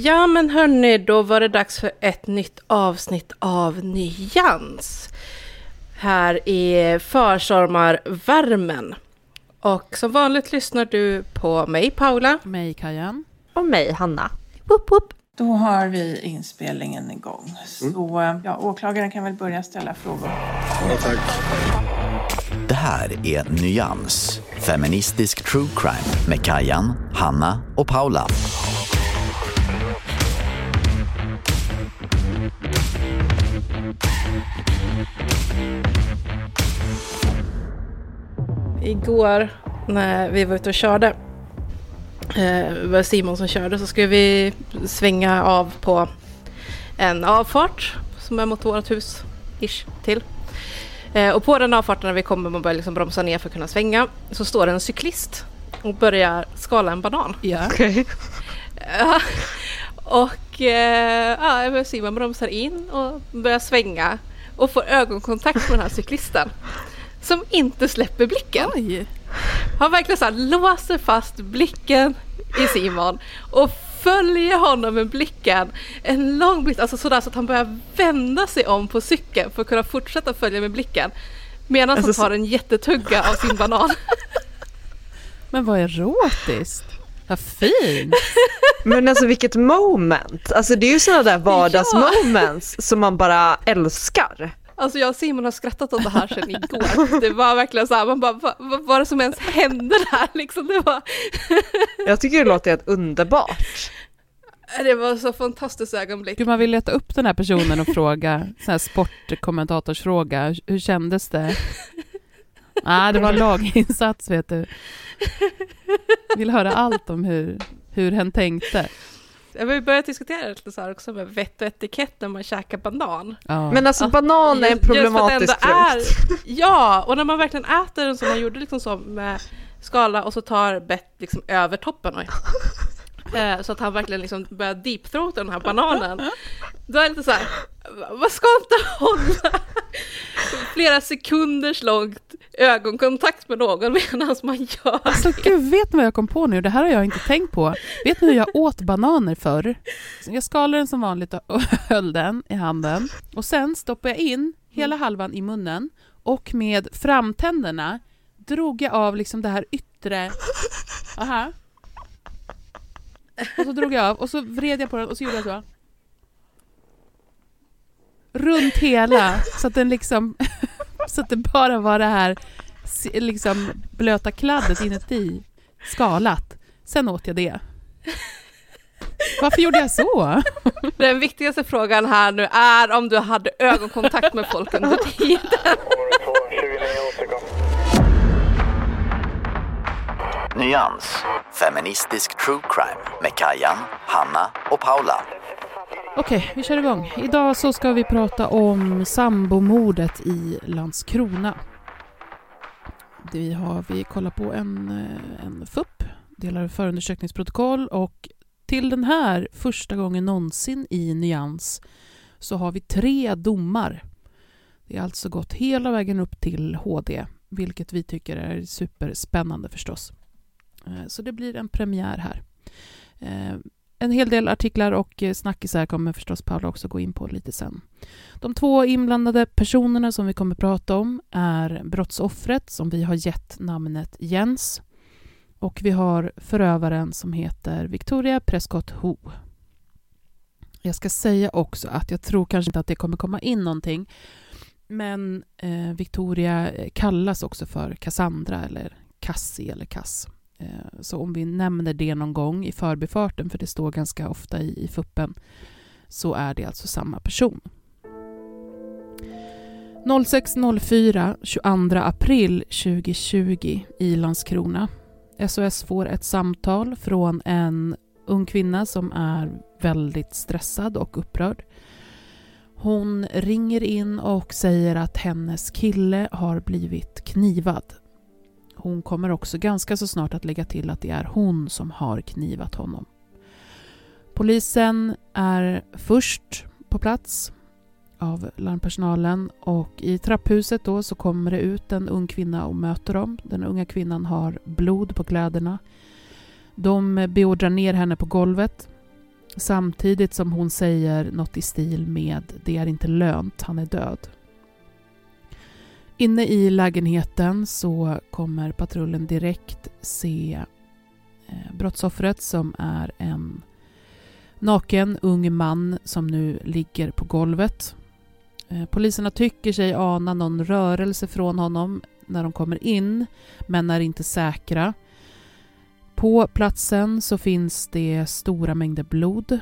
Ja men hörni, då var det dags för ett nytt avsnitt av Nyans. Här i försommarvärmen. Och som vanligt lyssnar du på mig Paula. Mig Kajan. Och mig Hanna. Woop, woop. Då har vi inspelningen igång. Så ja, åklagaren kan väl börja ställa frågor. Ja, tack. Det här är Nyans, feministisk true crime med Kajan, Hanna och Paula. Igår när vi var ute och körde, eh, det var Simon som körde, så skulle vi svänga av på en avfart som är mot vårt hus, ish, till. Eh, och på den avfarten när vi kommer och börjar liksom bromsa ner för att kunna svänga så står det en cyklist och börjar skala en banan. Ja. Okej. Ja, och eh, ja, Simon bromsar in och börjar svänga och får ögonkontakt med den här cyklisten. Som inte släpper blicken. Oj. Han verkligen så här låser fast blicken i Simon och följer honom med blicken en lång bit, alltså sådär så att han börjar vända sig om på cykeln för att kunna fortsätta följa med blicken. Medan Alltså, han tar en jättetugga av sin banan. Men vad erotiskt. Vad fint. Men alltså vilket moment. Alltså det är ju sådana där vardagsmoments som man bara älskar. Alltså jag och Simon har skrattat åt det här sedan igår. Det var verkligen så här, man bara, vad, vad var det som ens hände där liksom? Det var, Jag tycker det låter helt underbart. det var så fantastiskt ögonblick. Gud, man vill leta upp den här personen och fråga, sån här sportkommentatorsfråga, hur, kändes det? Nej, det var laginsats vet du. Vill höra allt om hur, hur hen tänkte. Jag vill börja diskutera lite så här också med vett och etikett när man käkar banan. Ja. Men alltså banan är en problematisk frukt. Ja, och när man verkligen äter den som man gjorde liksom så med skala och så tar bett liksom över toppen. Oj. Eh, Så att han verkligen liksom börjar deepthroata den här bananen. Då är det lite så här, vad ska inte hålla flera sekunders långt ögonkontakt med någon medan man gör Alltså gud, vet ni vad jag kom på nu? Det här har jag inte tänkt på. Vet ni hur jag åt bananer förr? Jag skalade den som vanligt och höll den i handen. Och sen stoppade jag in hela halvan i munnen och med framtänderna drog jag av liksom det här yttre... Aha. Och så drog jag av och så vred jag på den och så gjorde jag så. Runt hela, så att den liksom... Så att det bara var det här liksom blöta kladdet inuti skalat. Sen åt jag det. Varför gjorde jag så? Den viktigaste frågan här nu är om du hade ögonkontakt med folk under tiden. Nyans, feministisk true crime med Kajan, Hanna och Paula. Okej, vi kör igång. Idag så ska vi prata om sambomordet i Landskrona. Vi har vi kollar på en, eh, en FUP, delar förundersökningsprotokoll och till den här första gången någonsin i Nyans så har vi tre domar. Det har alltså gått hela vägen upp till HD, vilket vi tycker är superspännande förstås. Eh, så det blir en premiär här. Eh, en hel del artiklar och eh, snackisar kommer förstås Paula också gå in på lite sen. De två inblandade personerna som vi kommer prata om är brottsoffret som vi har gett namnet Jens och vi har förövaren som heter Victoria Prescott Ho. Jag ska säga också att jag tror kanske inte att det kommer komma in någonting men Victoria kallas också för Cassandra eller Cassie eller Cass. Eh, så om vi nämner det någon gång i förbifarten, för det står ganska ofta i, i fuppen, så är det alltså samma person. 06.04 22 april 2020 i Landskrona. SOS får ett samtal från en ung kvinna som är väldigt stressad och upprörd. Hon ringer in och säger att hennes kille har blivit knivad hon kommer också ganska så snart att lägga till att det är hon som har knivat honom. Polisen är först på plats av larmpersonalen och i trapphuset då så kommer det ut en ung kvinna och möter dem. Den unga kvinnan har blod på kläderna. De beordrar ner henne på golvet samtidigt som hon säger något i stil med “det är inte lönt, han är död”. Inne i lägenheten så kommer patrullen direkt se eh, brottsoffret som är en naken ung man som nu ligger på golvet. Eh, poliserna tycker sig ana någon rörelse från honom när de kommer in, men är inte säkra. På platsen så finns det stora mängder blod.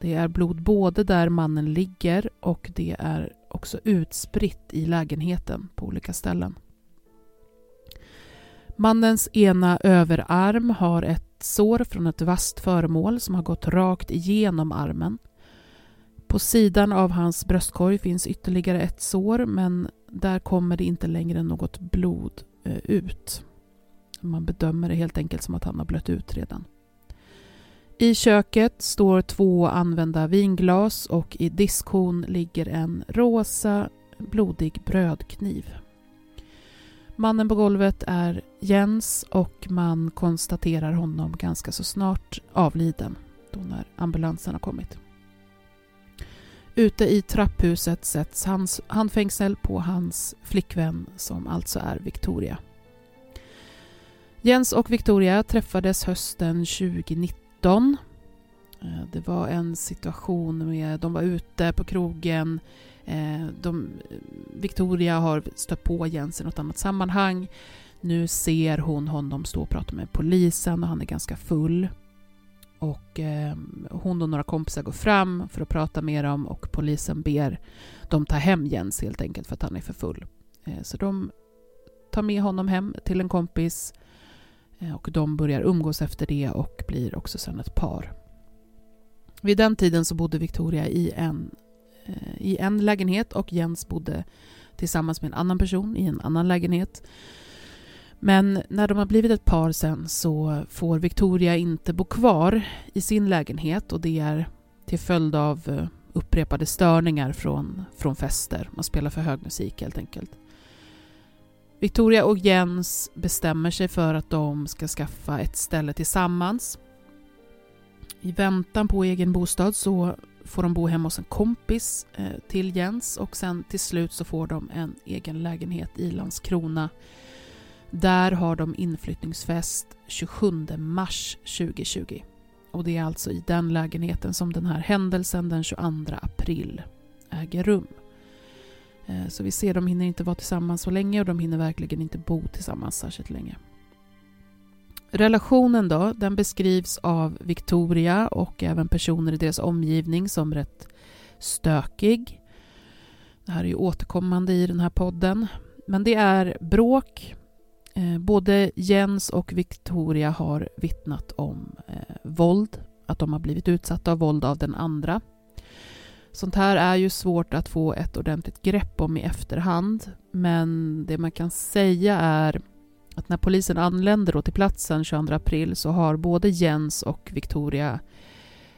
Det är blod både där mannen ligger och det är också utspritt i lägenheten på olika ställen. Mannens ena överarm har ett sår från ett vasst föremål som har gått rakt igenom armen. På sidan av hans bröstkorg finns ytterligare ett sår men där kommer det inte längre något blod eh, ut. Man bedömer det helt enkelt som att han har blött ut redan. I köket står två använda vinglas och i diskhon ligger en rosa blodig brödkniv. Mannen på golvet är Jens och man konstaterar honom ganska så snart avliden då när ambulansen har kommit. Ute i trapphuset sätts hans handfängsel på hans flickvän som alltså är Victoria. Jens och Victoria träffades hösten 2019 19. Eh, det var en situation med, de var ute på krogen, eh, de, Victoria har stött på Jens i något annat sammanhang. Nu ser hon honom stå och prata med polisen och han är ganska full. Och eh, hon och några kompisar går fram för att prata med dem och polisen ber dem ta hem Jens helt enkelt för att han är för full. Eh, så de tar med honom hem till en kompis Eh, Eh, och de börjar umgås efter det och blir också sen ett par. Vid den tiden så bodde Victoria i en, eh, i en lägenhet och Jens bodde tillsammans med en annan person i en annan lägenhet. Men när de har blivit ett par sen så får Victoria inte bo kvar i sin lägenhet och det är till följd av eh, upprepade störningar från, från fester. Man spelar för hög musik helt enkelt. Victoria och Jens bestämmer sig för att de ska skaffa ett ställe tillsammans. I väntan på egen bostad så får de bo hemma hos en kompis eh, till Jens och sen till slut så får de en egen lägenhet i Landskrona. Där har de inflyttningsfest 27 mars 2020. Och det är alltså i den lägenheten som den här händelsen den 22 april äger rum. Eh, så vi ser, de hinner inte vara tillsammans så länge och de hinner verkligen inte bo tillsammans särskilt länge. Relationen då, den beskrivs av Victoria och även personer i deras omgivning som rätt stökig. Det här är ju återkommande i den här podden. Men det är bråk, eh, både Jens och Victoria har vittnat om eh, våld, att de har blivit utsatta av våld av den andra. Sånt här är ju svårt att få ett ordentligt grepp om i efterhand, men det man kan säga är att när polisen anländer till platsen 22 april så har både Jens och Victoria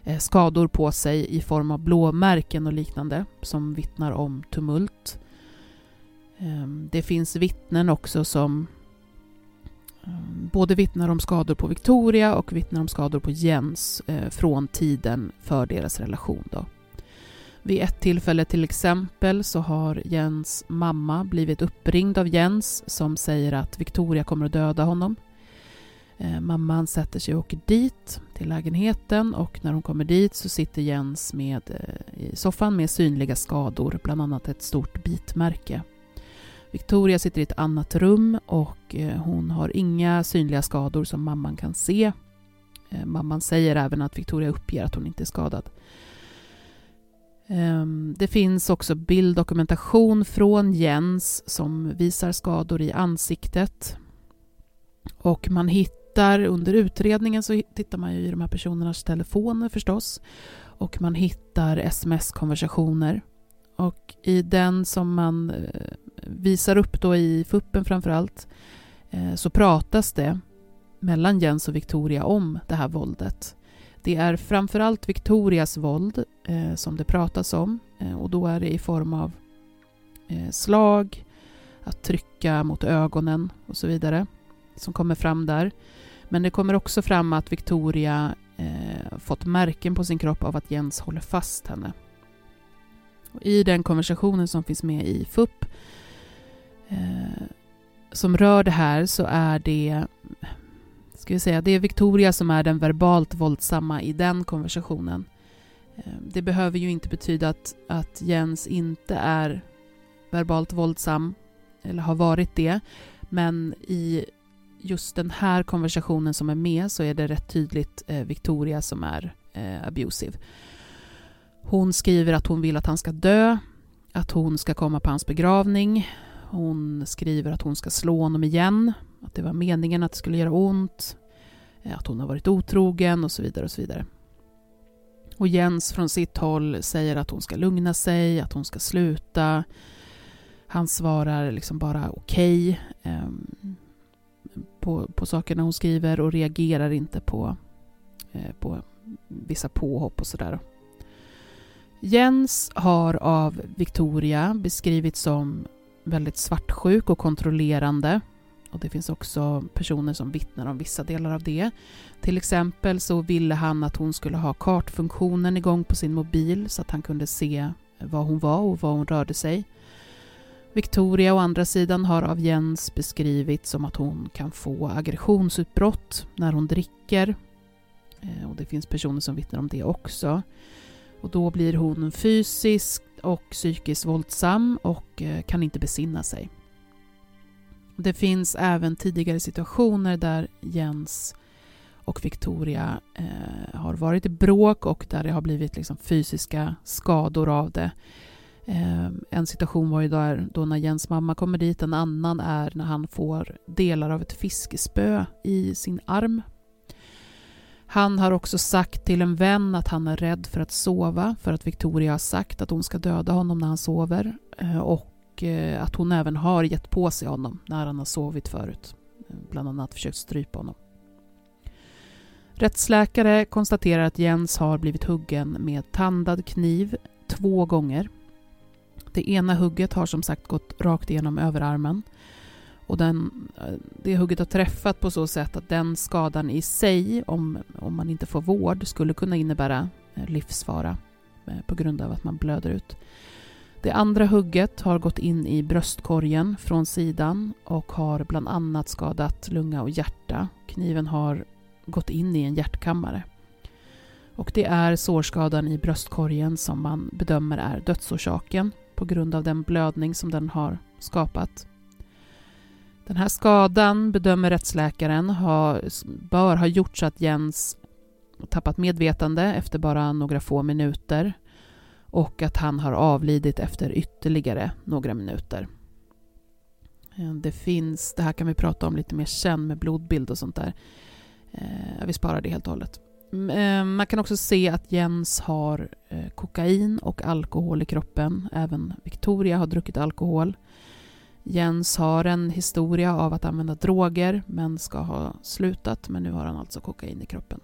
eh, skador på sig i form av blåmärken och liknande som vittnar om tumult. Ehm, det finns vittnen också som ehm, både vittnar om skador på Victoria och vittnar om skador på Jens eh, från tiden för deras relation. Då. Vid ett tillfälle till exempel så har Jens mamma blivit uppringd av Jens som säger att Victoria kommer att döda honom. Eh, mamman sätter sig och åker dit till lägenheten och när hon kommer dit så sitter Jens med, eh, i soffan med synliga skador, bland annat ett stort bitmärke. Victoria sitter i ett annat rum och eh, hon har inga synliga skador som mamman kan se. Mamman säger även att Victoria uppger att hon inte är skadad. Ehm, det finns också bilddokumentation från Jens som visar skador i ansiktet. Och man hittar, under utredningen så tittar man ju i de här personernas telefoner förstås. Och man hittar sms-konversationer. Och i den som man eh, visar upp då i fuppen framförallt eh, så pratas det mellan Jens och Victoria om det här våldet. Det är framförallt Victorias våld eh, som det pratas om eh, och då är det i form av eh, slag, att trycka mot ögonen och så vidare som kommer fram där. Men det kommer också fram att Victoria eh, fått märken på sin kropp av att Jens håller fast henne. Och I den konversationen som finns med i FUP eh, som rör det här så är det ska vi säga, det är Victoria som är den verbalt våldsamma i den konversationen. Eh, det behöver ju inte betyda att, att Jens inte är verbalt våldsam, eller har varit det, men i just den här konversationen som är med så är det rätt tydligt eh, Victoria som är eh, abusive. Hon skriver att hon vill att han ska dö, att hon ska komma på hans begravning. Hon skriver att hon ska slå honom igen, att det var meningen att det skulle göra ont, eh, att hon har varit otrogen och så vidare. Och så vidare. Och Jens från sitt håll säger att hon ska lugna sig, att hon ska sluta. Han svarar liksom bara okej okay, eh, på, på sakerna hon skriver och reagerar inte på, eh, på vissa påhopp och sådär. Jens har av Victoria beskrivits som väldigt svartsjuk och kontrollerande och det finns också personer som vittnar om vissa delar av det. Till exempel så ville han att hon skulle ha kartfunktionen igång på sin mobil så att han kunde se var hon var och var hon rörde sig. Victoria å andra sidan har av Jens beskrivits som att hon kan få aggressionsutbrott när hon dricker. Eh, och det finns personer som vittnar om det också. Och då blir hon fysiskt och psykiskt våldsam och eh, kan inte besinna sig. Det finns även tidigare situationer där Jens och Victoria eh, har varit i bråk och där det har blivit liksom fysiska skador av det. Eh, en situation var ju där då när Jens mamma kommer dit, en annan är när han får delar av ett fiskespö i sin arm. Han har också sagt till en vän att han är rädd för att sova för att Victoria har sagt att hon ska döda honom när han sover. Eh, och och eh, att hon även har gett på sig honom när han har sovit förut. Bland annat försökt strypa honom. Rättsläkare konstaterar att Jens har blivit huggen med tandad kniv två gånger. Det ena hugget har som sagt gått rakt igenom överarmen. Och den, eh, det hugget har träffat på så sätt att den skadan i sig, om, om man inte får vård, skulle kunna innebära eh, livsfara på grund av att man blöder ut. Det andra hugget har gått in i bröstkorgen från sidan och har bland annat skadat lunga och hjärta. Kniven har gått in i en hjärtkammare. Och det är sårskadan i bröstkorgen som man bedömer är dödsorsaken på grund av den blödning som den har skapat. Den här skadan bedömer rättsläkaren har, bör ha gjort så att Jens tappat medvetande efter bara några få minuter och att han har avlidit efter ytterligare några minuter. Eh, det finns, det här kan vi prata om lite mer sen med blodbild och sånt där. Eh, vi sparar det helt och hållet. Eh, man kan också se att Jens har kokain och alkohol i kroppen. Även Victoria har druckit alkohol. Jens har en historia av att använda droger men ska ha slutat men nu har han alltså kokain i kroppen.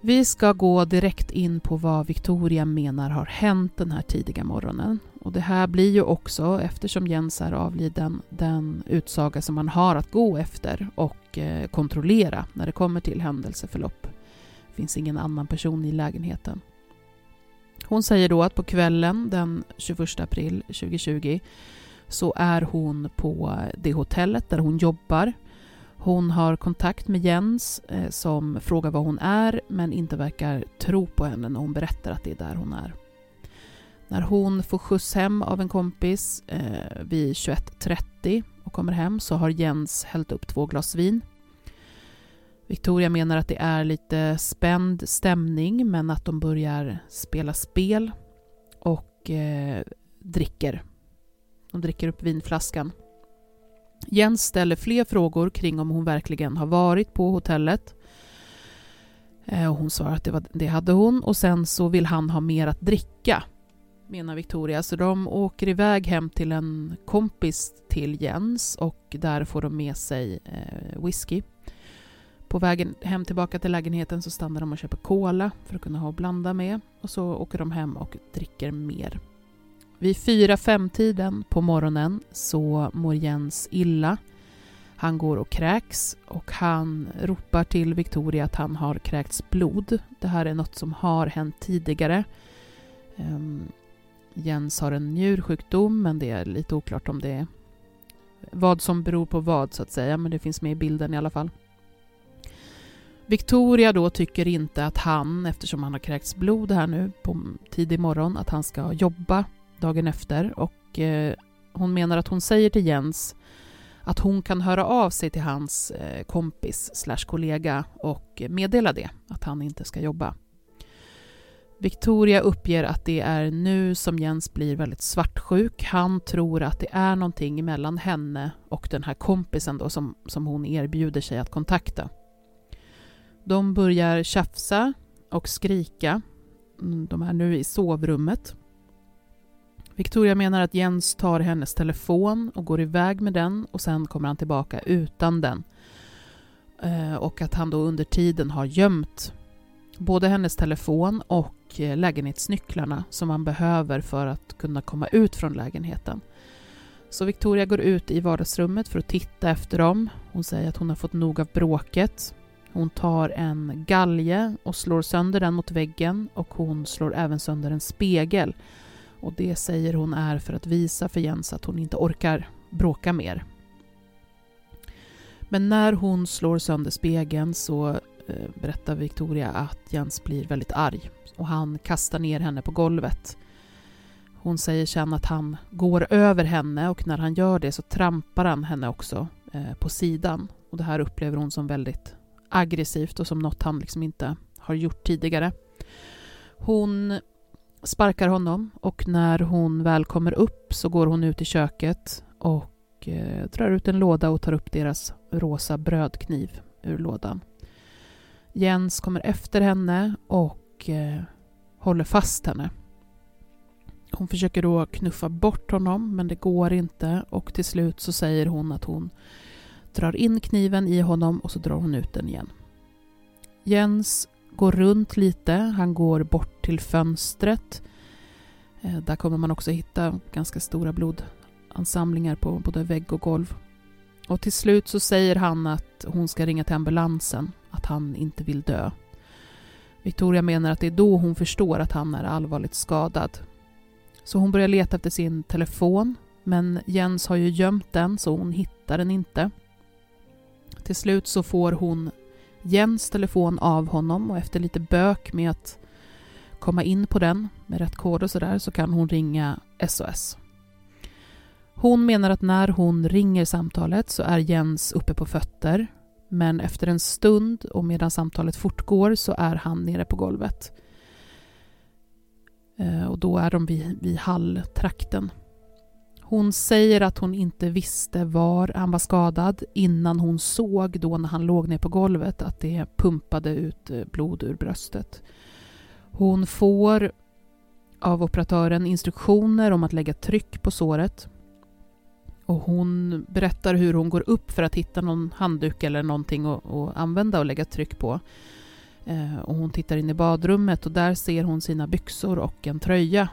Vi ska gå direkt in på vad Victoria menar har hänt den här tidiga morgonen. Och det här blir ju också, eftersom Jens är avliden, den utsaga som man har att gå efter och eh, kontrollera när det kommer till händelseförlopp. Det finns ingen annan person i lägenheten. Hon säger då att på kvällen den 21 april 2020 så är hon på det hotellet där hon jobbar. Hon har kontakt med Jens eh, som frågar var hon är men inte verkar tro på henne när hon berättar att det är där hon är. När hon får skjuts hem av en kompis eh, vid 21.30 och kommer hem så har Jens hällt upp två glas vin. Victoria menar att det är lite spänd stämning men att de börjar spela spel och eh, dricker. De dricker upp vinflaskan. Jens ställer fler frågor kring om hon verkligen har varit på hotellet. Och hon svarar att det, var, det hade hon och sen så vill han ha mer att dricka, menar Victoria. Så de åker iväg hem till en kompis till Jens och där får de med sig eh, whisky. På vägen hem tillbaka till lägenheten så stannar de och köper cola för att kunna ha och blanda med och så åker de hem och dricker mer. Vid 4-5-tiden på morgonen så mår Jens illa. Han går och kräks och han ropar till Victoria att han har kräkts blod. Det här är något som har hänt tidigare. Ehm, Jens har en njursjukdom men det är lite oklart om det är vad som beror på vad så att säga, men det finns med i bilden i alla fall. Victoria då tycker inte att han, eftersom han har kräkts blod här nu på tidig morgon, att han ska jobba dagen efter och eh, hon menar att hon säger till Jens att hon kan höra av sig till hans eh, kompis slash kollega och meddela det, att han inte ska jobba. Victoria uppger att det är nu som Jens blir väldigt svartsjuk. Han tror att det är någonting mellan henne och den här kompisen då som, som hon erbjuder sig att kontakta. De börjar tjafsa och skrika. Mm, de är nu i sovrummet. Victoria menar att Jens tar hennes telefon och går iväg med den och sen kommer han tillbaka utan den. Eh, och att han då under tiden har gömt både hennes telefon och eh, lägenhetsnycklarna som han behöver för att kunna komma ut från lägenheten. Så Victoria går ut i vardagsrummet för att titta efter dem. Hon säger att hon har fått nog av bråket. Hon tar en galge och slår sönder den mot väggen och hon slår även sönder en spegel. Och det säger hon är för att visa för Jens att hon inte orkar bråka mer. Men när hon slår sönder spegeln så eh, berättar Victoria att Jens blir väldigt arg och han kastar ner henne på golvet. Hon säger sen att han går över henne och när han gör det så trampar han henne också eh, på sidan. Och det här upplever hon som väldigt aggressivt och som något han liksom inte har gjort tidigare. Hon sparkar honom och när hon väl kommer upp så går hon ut i köket och eh, drar ut en låda och tar upp deras rosa brödkniv ur lådan. Jens kommer efter henne och eh, håller fast henne. Hon försöker då knuffa bort honom men det går inte och till slut så säger hon att hon drar in kniven i honom och så drar hon ut den igen. Jens går runt lite, han går bort till fönstret. Eh, där kommer man också hitta ganska stora blodansamlingar på både vägg och golv. Och till slut så säger han att hon ska ringa till ambulansen, att han inte vill dö. Victoria menar att det är då hon förstår att han är allvarligt skadad. Så hon börjar leta efter sin telefon, men Jens har ju gömt den så hon hittar den inte. Till slut så får hon Jens telefon av honom och efter lite bök med att komma in på den med rätt kod och sådär så kan hon ringa SOS. Hon menar att när hon ringer samtalet så är Jens uppe på fötter men efter en stund och medan samtalet fortgår så är han nere på golvet. Eh, och då är de vid, vid halltrakten. Hon säger att hon inte visste var han var skadad innan hon såg då när han låg ner på golvet att det pumpade ut eh, blod ur bröstet. Hon får av operatören instruktioner om att lägga tryck på såret. Och hon berättar hur hon går upp för att hitta någon handduk eller någonting att, att använda och lägga tryck på. Eh, och hon tittar in i badrummet och där ser hon sina byxor och en tröja.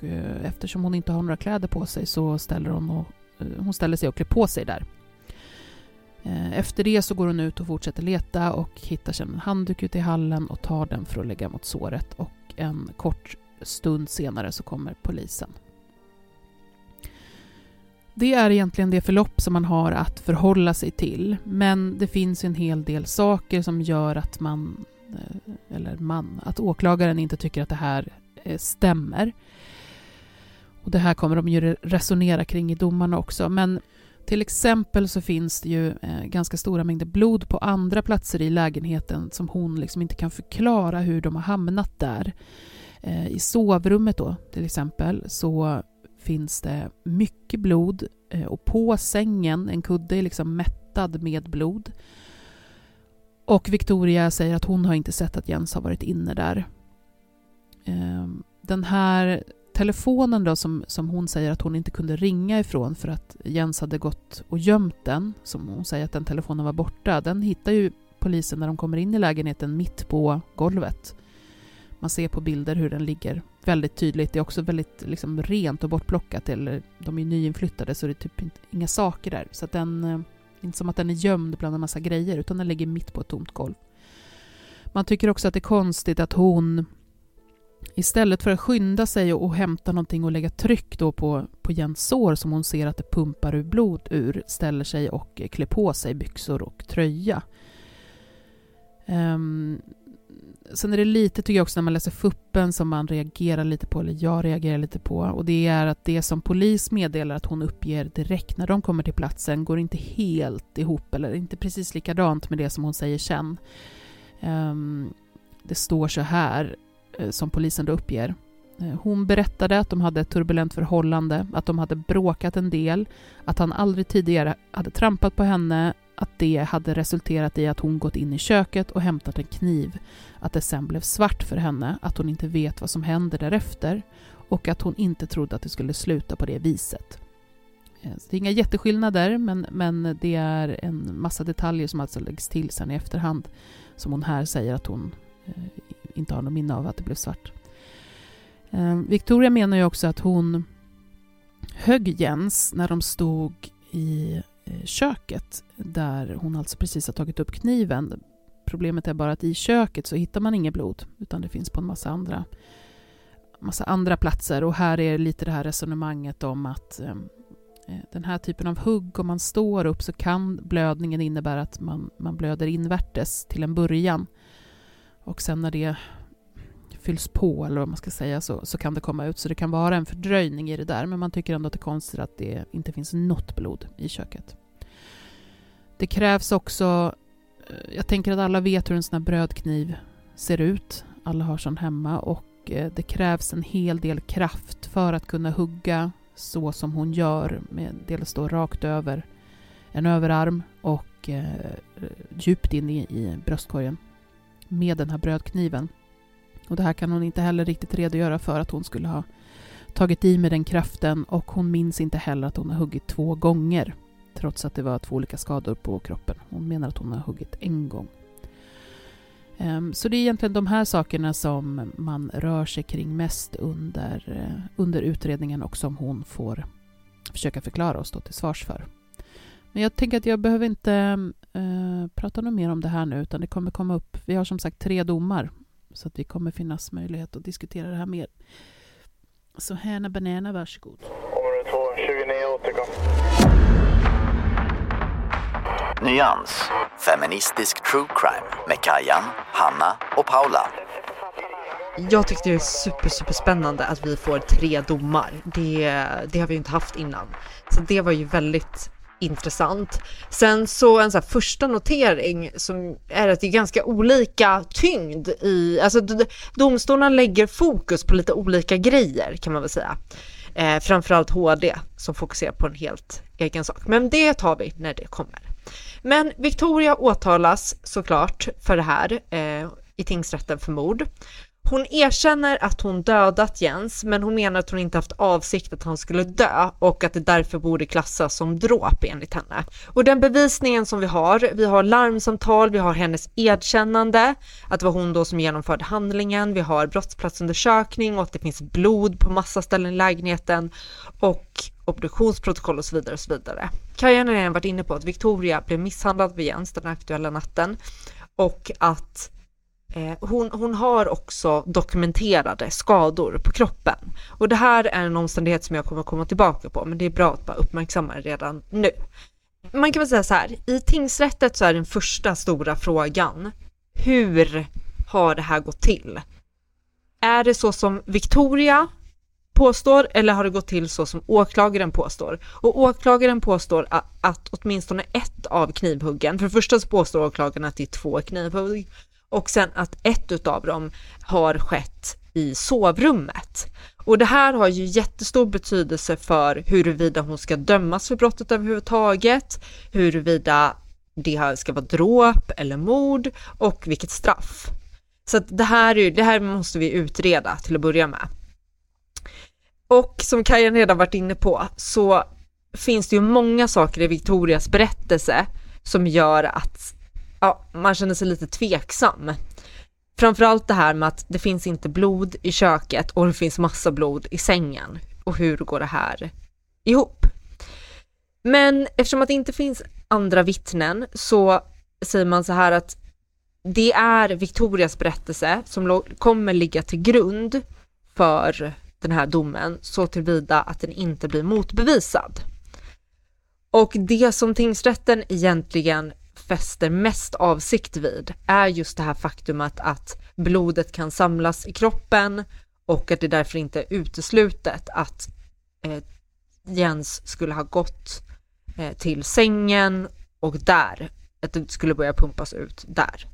Och eh, eftersom hon inte har några kläder på sig så ställer hon, och, eh, hon ställer sig och klär på sig där. Eh, efter det så går hon ut och fortsätter leta och hittar sedan en handduk ute i hallen och tar den för att lägga mot såret. Och en kort stund senare så kommer polisen. Det är egentligen det förlopp som man har att förhålla sig till. Men det finns en hel del saker som gör att man, eller man, att åklagaren inte tycker att det här eh, stämmer. Och det här kommer de ju resonera kring i domarna också. Men till exempel så finns det ju eh, ganska stora mängder blod på andra platser i lägenheten som hon liksom inte kan förklara hur de har hamnat där. Eh, I sovrummet då till exempel så finns det mycket blod eh, och på sängen, en kudde är liksom mättad med blod. Och Victoria säger att hon har inte sett att Jens har varit inne där. Ehm, den här telefonen då som, som hon säger att hon inte kunde ringa ifrån för att Jens hade gått och gömt den, som hon säger att den telefonen var borta, den hittar ju polisen när de kommer in i lägenheten mitt på golvet. Man ser på bilder hur den ligger väldigt tydligt. Det är också väldigt liksom, rent och bortplockat. Eller, de är nyinflyttade så det är typ inga saker där. Så att den, eh, inte som att den är gömd bland en massa grejer utan den ligger mitt på ett tomt golv. Man tycker också att det är konstigt att hon istället för att skynda sig och, och hämta någonting och lägga tryck då på, på Jens sår som hon ser att det pumpar ur blod ur ställer sig och klär på sig byxor och tröja. Um, sen är det lite, tycker jag också, när man läser fuppen som man reagerar lite på, eller jag reagerar lite på, och det är att det som polis meddelar att hon uppger direkt när de kommer till platsen går inte helt ihop, eller inte precis likadant med det som hon säger sen. Um, det står så här, Eh, som polisen då uppger. Eh, hon berättade att de hade ett turbulent förhållande, att de hade bråkat en del, att han aldrig tidigare hade trampat på henne, att det hade resulterat i att hon gått in i köket och hämtat en kniv, att det sen blev svart för henne, att hon inte vet vad som händer därefter och att hon inte trodde att det skulle sluta på det viset. Eh, så det är inga jätteskillnader, men, men det är en massa detaljer som alltså läggs till sen i efterhand, som hon här säger att hon eh, inte har något minne av att det blev svart. Eh, Victoria menar ju också att hon högg Jens när de stod i eh, köket där hon alltså precis har tagit upp kniven. Problemet är bara att i köket så hittar man inget blod utan det finns på en massa andra, massa andra platser och här är lite det här resonemanget om att eh, eh den här typen av hugg, om man står upp så kan blödningen innebära att man, man blöder invärtes till en början. Och sen när det fylls på, eller vad man ska säga, så, så kan det komma ut. Så det kan vara en fördröjning i det där, men man tycker ändå att det är konstigt att det inte finns något blod i köket. Det krävs också, eh, jag tänker att alla vet hur en sån här brödkniv ser ut. Alla har sån hemma och eh, det krävs en hel del kraft för att kunna hugga så som hon gör, med dels då rakt över en överarm och eh, djupt in i, i bröstkorgen med den här brödkniven. Och det här kan hon inte heller riktigt redogöra för att hon skulle ha tagit i med den kraften och hon minns inte heller att hon har huggit två gånger trots att det var två olika skador på kroppen. Hon menar att hon har huggit en gång. Ehm, så det är egentligen de här sakerna som man rör sig kring mest under, eh, under utredningen och som hon får försöka förklara och stå till svars för. Men jag tänker att jag behöver inte äh, prata något mer om det här nu, utan det kommer komma upp. Vi har som sagt tre domar, så att det kommer finnas möjlighet att diskutera det här mer. Så Hanna Banana, varsågod. Område 2, 29 återkom. Nyans, feministisk true crime med Kajan, Hanna och Paula. Jag tyckte det är super, super spännande att vi får tre domar. Det, det har vi ju inte haft innan. Så det var ju väldigt intressant. Sen så en så första notering som är att det är ganska olika tyngd i, alltså domstolarna lägger fokus på lite olika grejer kan man väl säga. Eh, framförallt HD som fokuserar på en helt egen sak. Men det tar vi när det kommer. Men Victoria åtalas såklart för det här eh, i tingsrätten för mord. Hon erkänner att hon dödat Jens, men hon menar att hon inte haft avsikt att han skulle dö och att det därför borde klassas som dråp enligt henne. Och den bevisningen som vi har, vi har larmsamtal, vi har hennes erkännande, att det var hon då som genomförde handlingen, vi har brottsplatsundersökning och att det finns blod på massa ställen i lägenheten och obduktionsprotokoll och så vidare och så vidare. Kajan har redan varit inne på att Victoria blev misshandlad vid Jens den aktuella natten och att Eh, hon, hon har också dokumenterade skador på kroppen och det här är en omständighet som jag kommer komma tillbaka på, men det är bra att bara uppmärksamma det redan nu. Man kan väl säga så här, i tingsrättet så är den första stora frågan, hur har det här gått till? Är det så som Victoria påstår eller har det gått till så som åklagaren påstår? Och åklagaren påstår att, att åtminstone ett av knivhuggen, för det första så påstår åklagaren att det är två knivhugg och sen att ett utav dem har skett i sovrummet. Och det här har ju jättestor betydelse för huruvida hon ska dömas för brottet överhuvudtaget, huruvida det ska vara dråp eller mord och vilket straff. Så att det här, är, det här måste vi utreda till att börja med. Och som Kajan redan varit inne på så finns det ju många saker i Victorias berättelse som gör att ja, man känner sig lite tveksam. Framförallt det här med att det finns inte blod i köket och det finns massa blod i sängen. Och hur går det här ihop? Men eftersom att det inte finns andra vittnen så säger man så här att det är Victorias berättelse som kommer ligga till grund för den här domen så tillvida att den inte blir motbevisad. Och det som tingsrätten egentligen fäster mest avsikt vid är just det här faktumet att blodet kan samlas i kroppen och att det därför inte är uteslutet att eh, Jens skulle ha gått eh, till sängen och där, att det skulle börja pumpas ut där.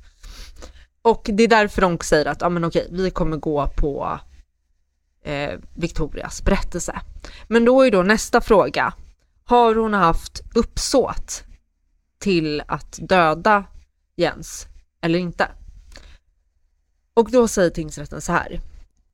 Och det är därför de säger att, ja men okej, vi kommer gå på eh, Victorias berättelse. Men då är då nästa fråga, har hon haft uppsåt till att döda Jens eller inte. Och då säger tingsrätten så här.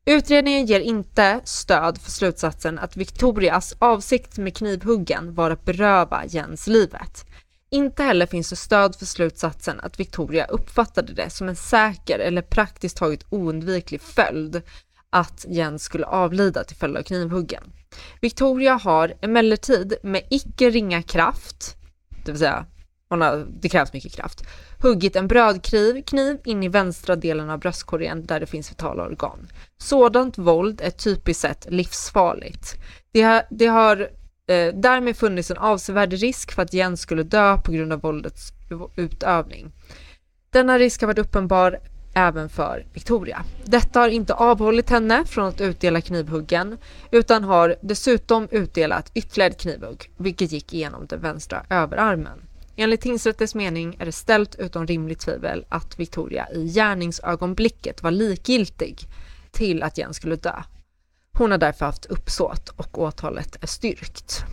Utredningen ger inte stöd för slutsatsen att Victorias avsikt med knivhuggen var att beröva Jens livet. Inte heller finns det stöd för slutsatsen att Victoria uppfattade det som en säker eller praktiskt taget oundviklig följd att Jens skulle avlida till följd av knivhuggen. Victoria har emellertid med icke ringa kraft, det vill säga hon har, det krävs mycket kraft. Huggit en brödkniv kniv in i vänstra delen av bröstkorgen där det finns vitala organ. Sådant våld är typiskt sett livsfarligt. Det har, det har eh, därmed funnits en avsevärd risk för att Jens skulle dö på grund av våldets utövning. Denna risk har varit uppenbar även för Victoria. Detta har inte avhållit henne från att utdela knivhuggen utan har dessutom utdelat ytterligare knivhugg, vilket gick igenom den vänstra överarmen. Enligt tingsrättens mening är det ställt utom rimligt tvivel att Victoria i gärningsögonblicket var likgiltig till att Jens skulle dö. Hon har därför haft uppsåt och åtalet är styrkt.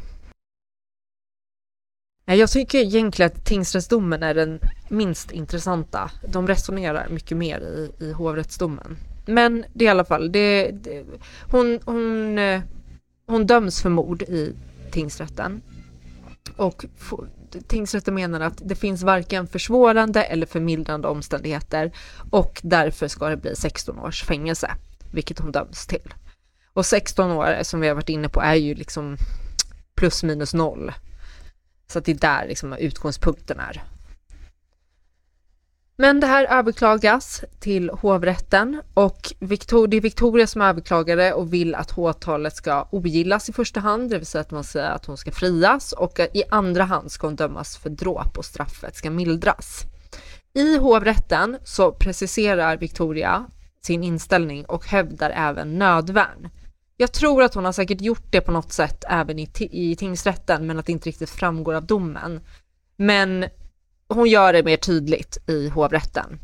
Jag tycker egentligen att tingsrättsdomen är den minst intressanta. De resonerar mycket mer i, i hovrättsdomen. Men det är i alla fall, det, det, hon, hon, eh, hon döms för mord i tingsrätten och tingsrätten menar att det finns varken försvårande eller förmildrande omständigheter och därför ska det bli 16 års fängelse, vilket hon döms till. Och 16 år, som vi har varit inne på, är ju liksom plus minus noll. Så att det är där liksom utgångspunkten är. Men det här överklagas till hovrätten och Victor, det är Victoria som överklagade och vill att åtalet ska ogillas i första hand, det vill säga att man säger att hon ska frias och i andra hand ska hon dömas för dråp och straffet ska mildras. I hovrätten så preciserar Victoria sin inställning och hävdar även nödvärn. Jag tror att hon har säkert gjort det på något sätt även i, i tingsrätten men att det inte riktigt framgår av domen. Men hon gör det mer tydligt i hovrätten.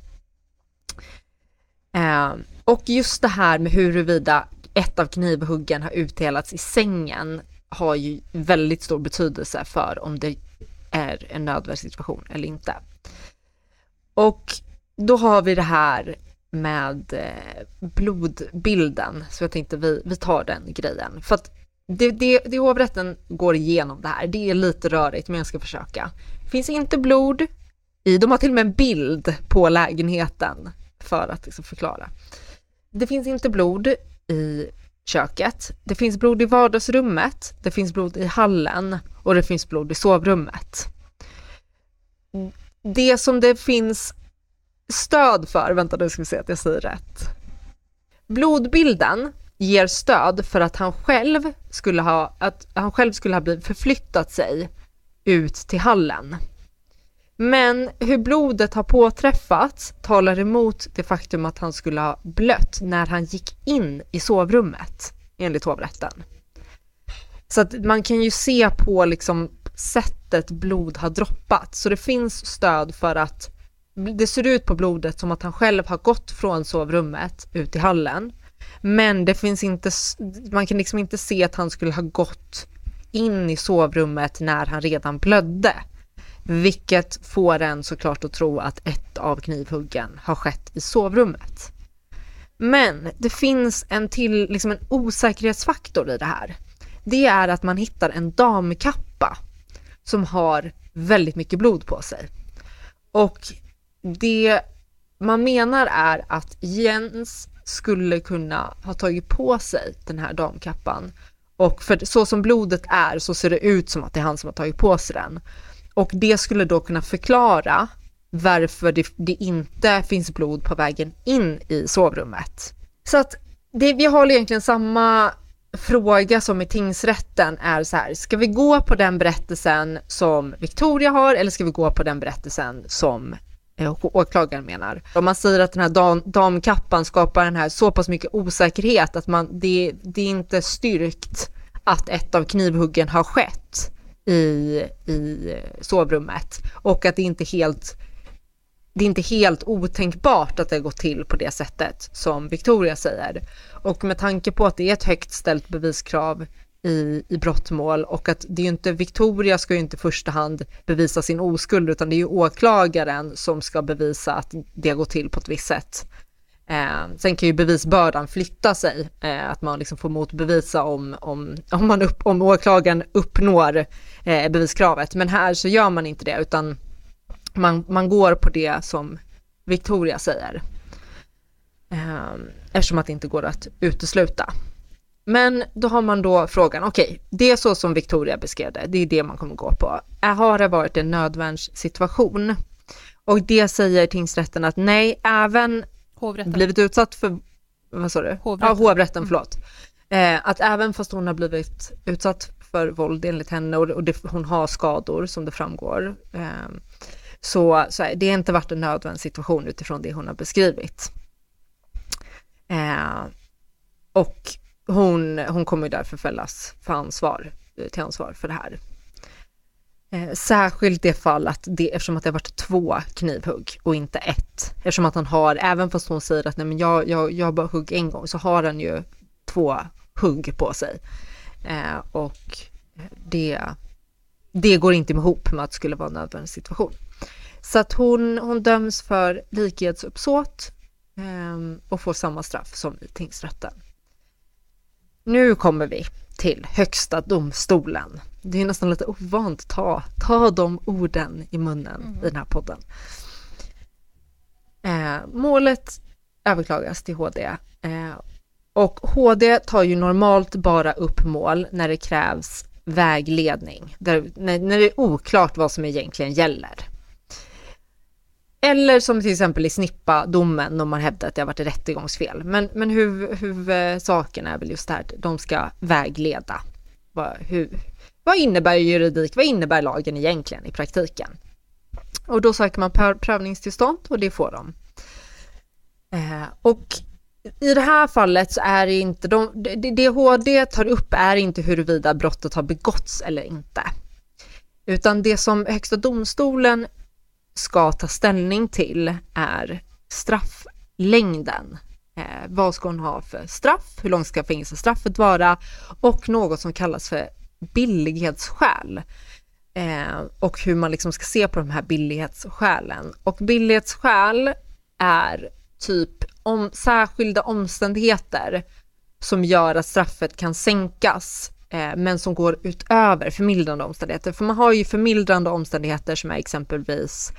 Eh, och just det här med huruvida ett av knivhuggen har utdelats i sängen har ju väldigt stor betydelse för om det är en nödvärnssituation eller inte. Och då har vi det här med eh, blodbilden, så jag tänkte vi, vi tar den grejen. För att det, det, det hovrätten går igenom det här, det är lite rörigt men jag ska försöka. Det finns inte blod i, de har till och med en bild på lägenheten för att liksom förklara. Det finns inte blod i köket, det finns blod i vardagsrummet, det finns blod i hallen och det finns blod i sovrummet. Det som det finns stöd för, vänta nu ska vi se att jag säger rätt. Blodbilden ger stöd för att han själv skulle ha, att han själv skulle ha blivit förflyttat sig ut till hallen. Men hur blodet har påträffats talar emot det faktum att han skulle ha blött när han gick in i sovrummet, enligt hovrätten. Så att man kan ju se på liksom sättet blod har droppat, så det finns stöd för att det ser ut på blodet som att han själv har gått från sovrummet ut i hallen. Men det finns inte, man kan liksom inte se att han skulle ha gått in i sovrummet när han redan blödde. Vilket får en såklart att tro att ett av knivhuggen har skett i sovrummet. Men det finns en till, liksom en osäkerhetsfaktor i det här. Det är att man hittar en damkappa som har väldigt mycket blod på sig. Och det man menar är att Jens skulle kunna ha tagit på sig den här damkappan. Och för så som blodet är så ser det ut som att det är han som har tagit på sig den. Och det skulle då kunna förklara varför det, det inte finns blod på vägen in i sovrummet. Så att det, vi har egentligen samma fråga som i tingsrätten är så här, ska vi gå på den berättelsen som Victoria har eller ska vi gå på den berättelsen som Eh, åklagaren menar. Om man säger att den här dam, damkappan skapar den här så pass mycket osäkerhet att man, det, det är inte styrkt att ett av knivhuggen har skett i, i eh, sovrummet och att det inte helt det är inte helt otänkbart att det har gått till på det sättet som Victoria säger. Och med tanke på att det är ett högt ställt beviskrav i, i brottmål och att det är ju inte, Victoria ska ju inte i första hand bevisa sin oskuld utan det är ju åklagaren som ska bevisa att det går till på ett visst sätt. Eh, sen kan ju bevisbördan flytta sig, eh, att man liksom får motbevisa om, om, om, man upp, om åklagaren uppnår eh, beviskravet. Men här så gör man inte det utan man, man går på det som Victoria säger. Eh, eftersom att det inte går att utesluta. Men då har man då frågan, okej, okay, det är så som Victoria beskrev det, det är det man kommer gå på. Har det varit en nödvärnssituation? Och det säger tingsrätten att nej, även hovrätten. blivit utsatt för, vad sa du? Hovrätten. Ja, hovrätten, mm. förlåt. Eh, att även fast hon har blivit utsatt för våld enligt henne och, och det, hon har skador som det framgår, eh, så, så det har inte varit en nödvärnssituation utifrån det hon har beskrivit. Eh, och hon, hon kommer därför fällas för ansvar, eh, till ansvar för det här. Eh, särskilt det fall att det, eftersom att det har varit två knivhugg och inte ett. Eftersom att han har, även fast hon säger att nej men jag, jag, jag bara hugg en gång, så har han ju två hugg på sig. Eh, och det, det går inte ihop med att det skulle vara en nödvändig situation. Så att hon, hon döms för likhetsuppsåt eh, och får samma straff som i tingsrätten. Nu kommer vi till Högsta domstolen. Det är nästan lite ovant att ta, ta de orden i munnen mm. i den här podden. Eh, målet överklagas till HD eh, och HD tar ju normalt bara upp mål när det krävs vägledning, där, när, när det är oklart vad som egentligen gäller. Eller som till exempel i Snippa-domen, de har hävdat att det har varit rättegångsfel. Men, men huvudsaken är väl just det här, de ska vägleda. Vad, hur, vad innebär juridik, vad innebär lagen egentligen i praktiken? Och då söker man prövningstillstånd och det får de. Eh, och i det här fallet så är det inte, de, det, det HD tar upp är inte huruvida brottet har begåtts eller inte. Utan det som Högsta domstolen ska ta ställning till är strafflängden Eh, vad ska hon ha för straff? Hur långt ska fängelsestraffet vara? Och något som kallas för billighetsskäl. Eh, och hur man liksom ska se på de här billighetsskälen. Och billighetsskäl är typ om särskilda omständigheter som gör att straffet kan sänkas Eh, men som går utöver förmildrande omständigheter. För man har ju förmildrande omständigheter som är exempelvis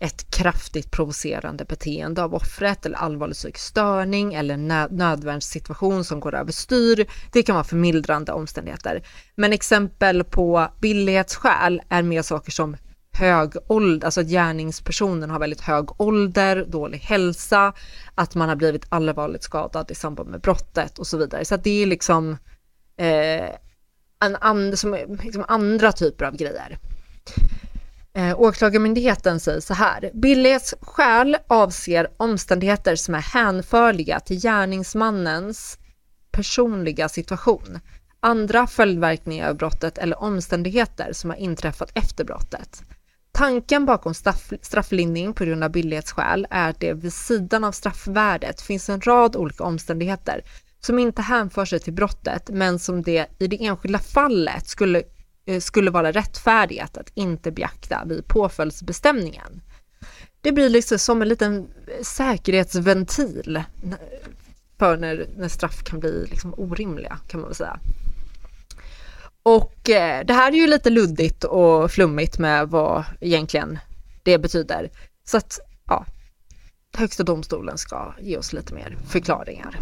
ett kraftigt provocerande beteende av offret eller allvarlig psykisk störning eller nödvärnssituation som går överstyr. Det kan vara förmildrande omständigheter. Men exempel på billighetsskäl är mer saker som hög ålder, alltså att gärningspersonen har väldigt hög ålder, dålig hälsa, att man har blivit allvarligt skadad i samband med brottet och så vidare. Så att det är liksom eh, en and, som, liksom andra typer av grejer. Eh, åklagarmyndigheten säger så här. Billighetsskäl avser omständigheter som är hänförliga till gärningsmannens personliga situation, andra följdverkningar av brottet eller omständigheter som har inträffat efter brottet. Tanken bakom straff, strafflindring på grund av billighetsskäl är att det vid sidan av straffvärdet finns en rad olika omständigheter som inte hänför sig till brottet men som det i det enskilda fallet skulle, eh, skulle vara rättfärdigt att inte beakta vid påföljdsbestämningen. Det blir liksom som en liten eh, säkerhetsventil för när, när straff kan bli liksom orimliga kan man väl säga. Och eh, det här är ju lite luddigt och flummigt med vad egentligen det betyder. Så att ja, Högsta domstolen ska ge oss lite mer förklaringar.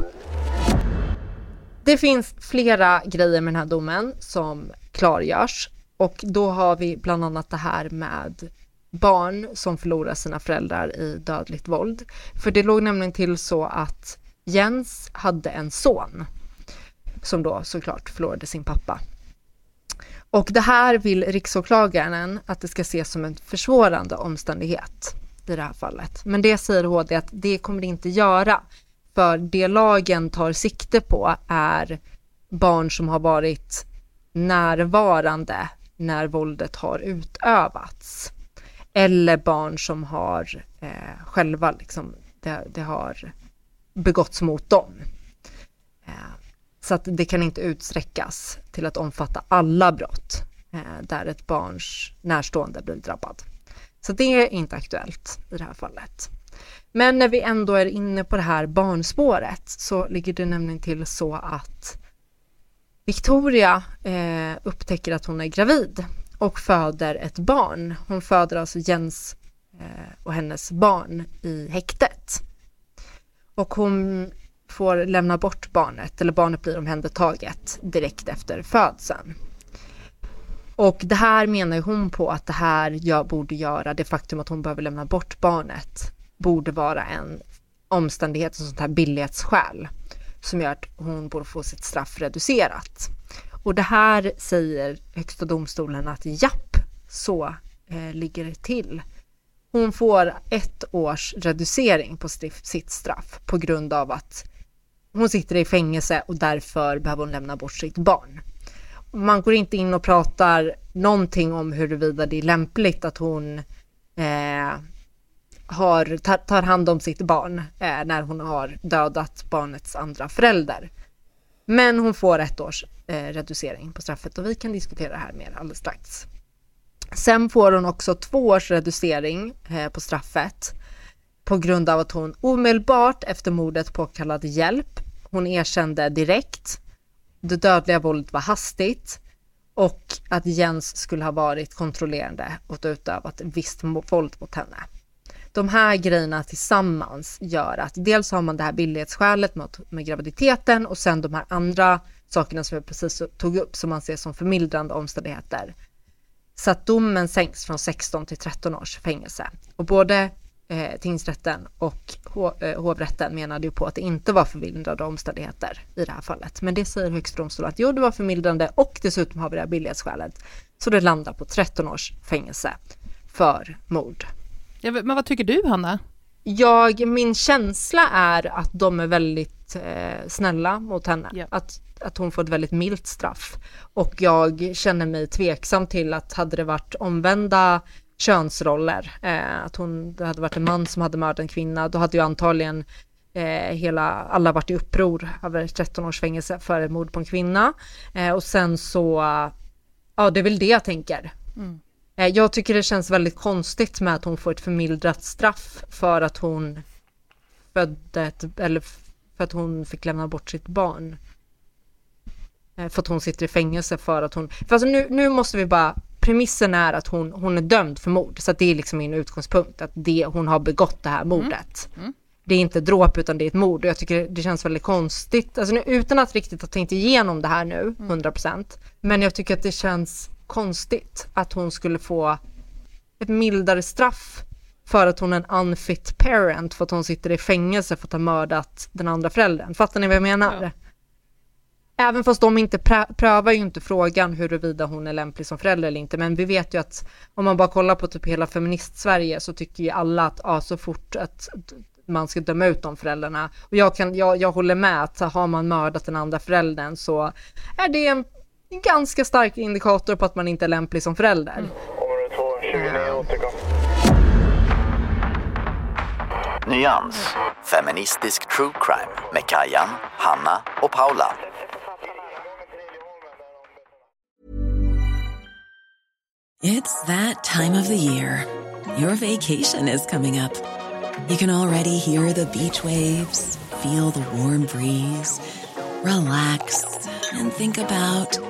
Det finns flera grejer med den här domen som klargörs och då har vi bland annat det här med barn som förlorar sina föräldrar i dödligt våld. För det låg nämligen till så att Jens hade en son som då såklart förlorade sin pappa. Och det här vill riksåklagaren att det ska ses som en försvårande omständighet i det här fallet. Men det säger HD att det kommer det inte göra för det lagen tar sikte på är barn som har varit närvarande när våldet har utövats. Eller barn som har eh, själva, liksom, det, det, har begåtts mot dem. Eh, så att det kan inte utsträckas till att omfatta alla brott eh, där ett barns närstående blir drabbad. Så det är inte aktuellt i det här fallet. Men när vi ändå är inne på det här barnspåret så ligger det nämligen till så att Victoria eh, upptäcker att hon är gravid och föder ett barn. Hon föder alltså Jens eh, och hennes barn i häktet. Och hon får lämna bort barnet, eller barnet blir omhändertaget direkt efter födseln. Och det här menar hon på att det här jag borde göra, det faktum att hon behöver lämna bort barnet, borde vara en omständighet, ett sånt här billighetsskäl som gör att hon borde få sitt straff reducerat. Och det här säger Högsta domstolen att japp, så eh, ligger det till. Hon får ett års reducering på sitt straff på grund av att hon sitter i fängelse och därför behöver hon lämna bort sitt barn. Man går inte in och pratar någonting om huruvida det är lämpligt att hon eh, har, tar, hand om sitt barn eh, när hon har dödat barnets andra förälder. Men hon får ett års eh, reducering på straffet och vi kan diskutera det här mer alldeles strax. Sen får hon också två års reducering eh, på straffet på grund av att hon omedelbart efter mordet påkallade hjälp. Hon erkände direkt. Det dödliga våldet var hastigt och att Jens skulle ha varit kontrollerande och utövat visst våld mot henne de här grejerna tillsammans gör att dels har man det här billighetsskälet med, med graviditeten och sen de här andra sakerna som jag precis tog upp som man ser som förmildrande omständigheter. Så att domen sänks från 16 till 13 års fängelse. Och både eh, tingsrätten och eh, hovrätten menade ju på att det inte var förmildrande omständigheter i det här fallet. Men det säger högsta domstolen att jo, det var förmildrande och dessutom har vi det här billighetsskälet. Så det landar på 13 års fängelse för mord. Men vad tycker du, Hanna? Jag, min känsla är att de är väldigt eh, snälla mot henne. Yeah. Att, att hon får ett väldigt milt straff. Och jag känner mig tveksam till att hade det varit omvända könsroller, eh, att hon, det hade varit en man som hade mördat en kvinna, då hade ju antagligen Eh, hela, alla varit i uppror över 13 års fängelse för ett mord på en kvinna. Eh, och sen så, ja det är väl det jag tänker. Mm. Eh, jag tycker det känns väldigt konstigt med att hon får ett förmildrat straff för att hon födde ett, eller för att hon fick lämna bort sitt barn. Eh, för att hon sitter i fängelse för att hon, för alltså nu, nu måste vi bara, premissen är att hon, hon är dömd för mord, så att det är liksom min utgångspunkt, att det, hon har begått det här mordet. Mm. Mm. Det är inte dråp utan det är ett mord och jag tycker det känns väldigt konstigt, alltså nu, utan att riktigt ha tänkt igenom det här nu, 100%, mm. men jag tycker att det känns konstigt att hon skulle få ett mildare straff för att hon är en unfit parent, för att hon sitter i fängelse för att ha mördat den andra föräldern. Fattar ni vad jag menar? Ja. Även fast de inte prövar ju inte frågan huruvida hon är lämplig som förälder eller inte, men vi vet ju att om man bara kollar på typ hela feminist-Sverige så tycker ju alla att ja, så fort att man ska döma ut de föräldrarna. Och jag, kan, jag, jag håller med att har man mördat den andra föräldern så är det en ganska stark indikator på att man inte är lämplig som förälder. Mm. Nyans, feministisk true crime med Kajan, Hanna och Paula. It's that time of the year. Your vacation is coming up. You can already hear the beach waves, feel the warm breeze, relax and think about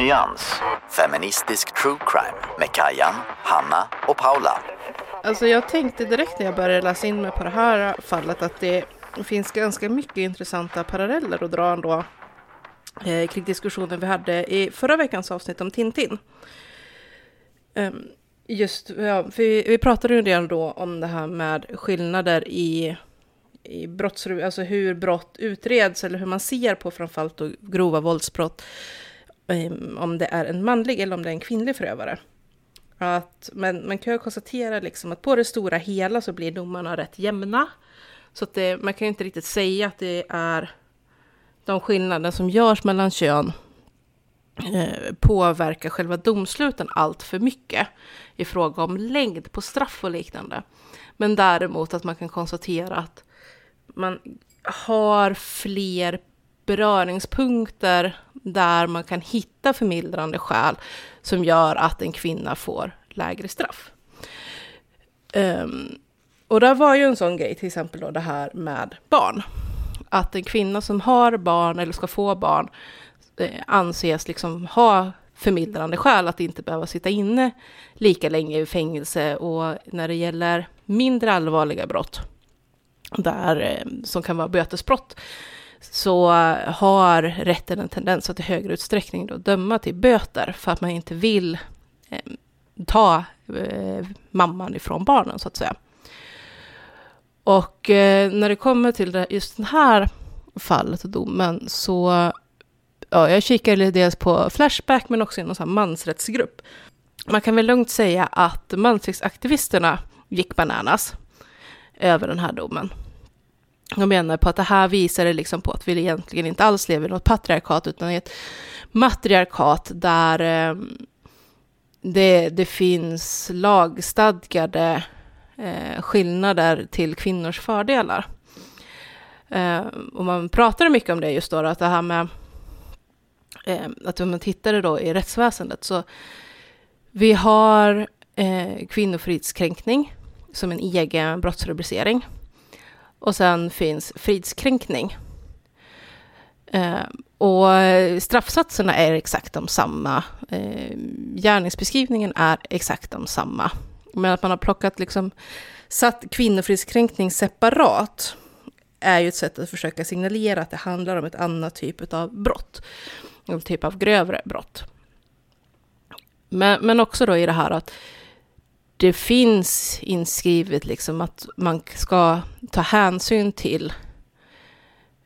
Nyans, feministisk true crime med Kajan, Hanna och Paula. Alltså jag tänkte direkt när jag började läsa in mig på det här fallet att det finns ganska mycket intressanta paralleller att dra ändå eh, kring diskussionen vi hade i förra veckans avsnitt om Tintin. Um, just, ja, för vi, vi pratade ju redan då om det här med skillnader i, i brotts, alltså hur brott utreds eller hur man ser på framförallt grova våldsbrott Eh, om det är en manlig eller om det är en kvinnlig förövare. Att, men man kan ju konstatera liksom att på det stora hela så blir domarna rätt jämna. Så att det, man kan ju inte riktigt säga att det är de skillnader som görs mellan kön eh, påverkar själva domsluten allt för mycket i fråga om längd på straff och liknande. Men däremot att man kan konstatera att man har fler beröringspunkter där man kan hitta förmildrande skäl som gör att en kvinna får lägre straff. Um, och där var ju en sån grej, till exempel då det här med barn. Att en kvinna som har barn eller ska få barn eh, anses liksom ha förmildrande skäl att inte behöva sitta inne lika länge i fängelse. Och när det gäller mindre allvarliga brott, där, eh, som kan vara bötesbrott, så har rätten en tendens att i högre utsträckning då döma till böter för att man inte vill eh, ta eh, mamman ifrån barnen så att säga. Och eh, när det kommer till det, just det här fallet och domen så ja, jag kikade dels på Flashback men också i någon sån här mansrättsgrupp. Man kan väl lugnt säga att mansrättsaktivisterna gick bananas över den här domen. Jag menar på att det här visar det liksom på att vi egentligen inte alls lever i något patriarkat utan i ett matriarkat där eh, det, det finns lagstadgade eh, skillnader till kvinnors fördelar. Eh, och man pratar mycket om det just då, att det här med eh, att om man tittar då i rättsväsendet så vi har eh, kvinnofridskränkning som en egen brottsrubricering. Och sen finns fridskränkning. Eh, och straffsatserna är exakt de samma. Eh, gärningsbeskrivningen är exakt de samma. Men att man har plockat liksom, satt kvinnofridskränkning separat är ju ett sätt att försöka signalera att det handlar om ett annat typ av brott. En typ av grövre brott. Men, men också då i det här att det finns inskrivet liksom att man ska ta hänsyn till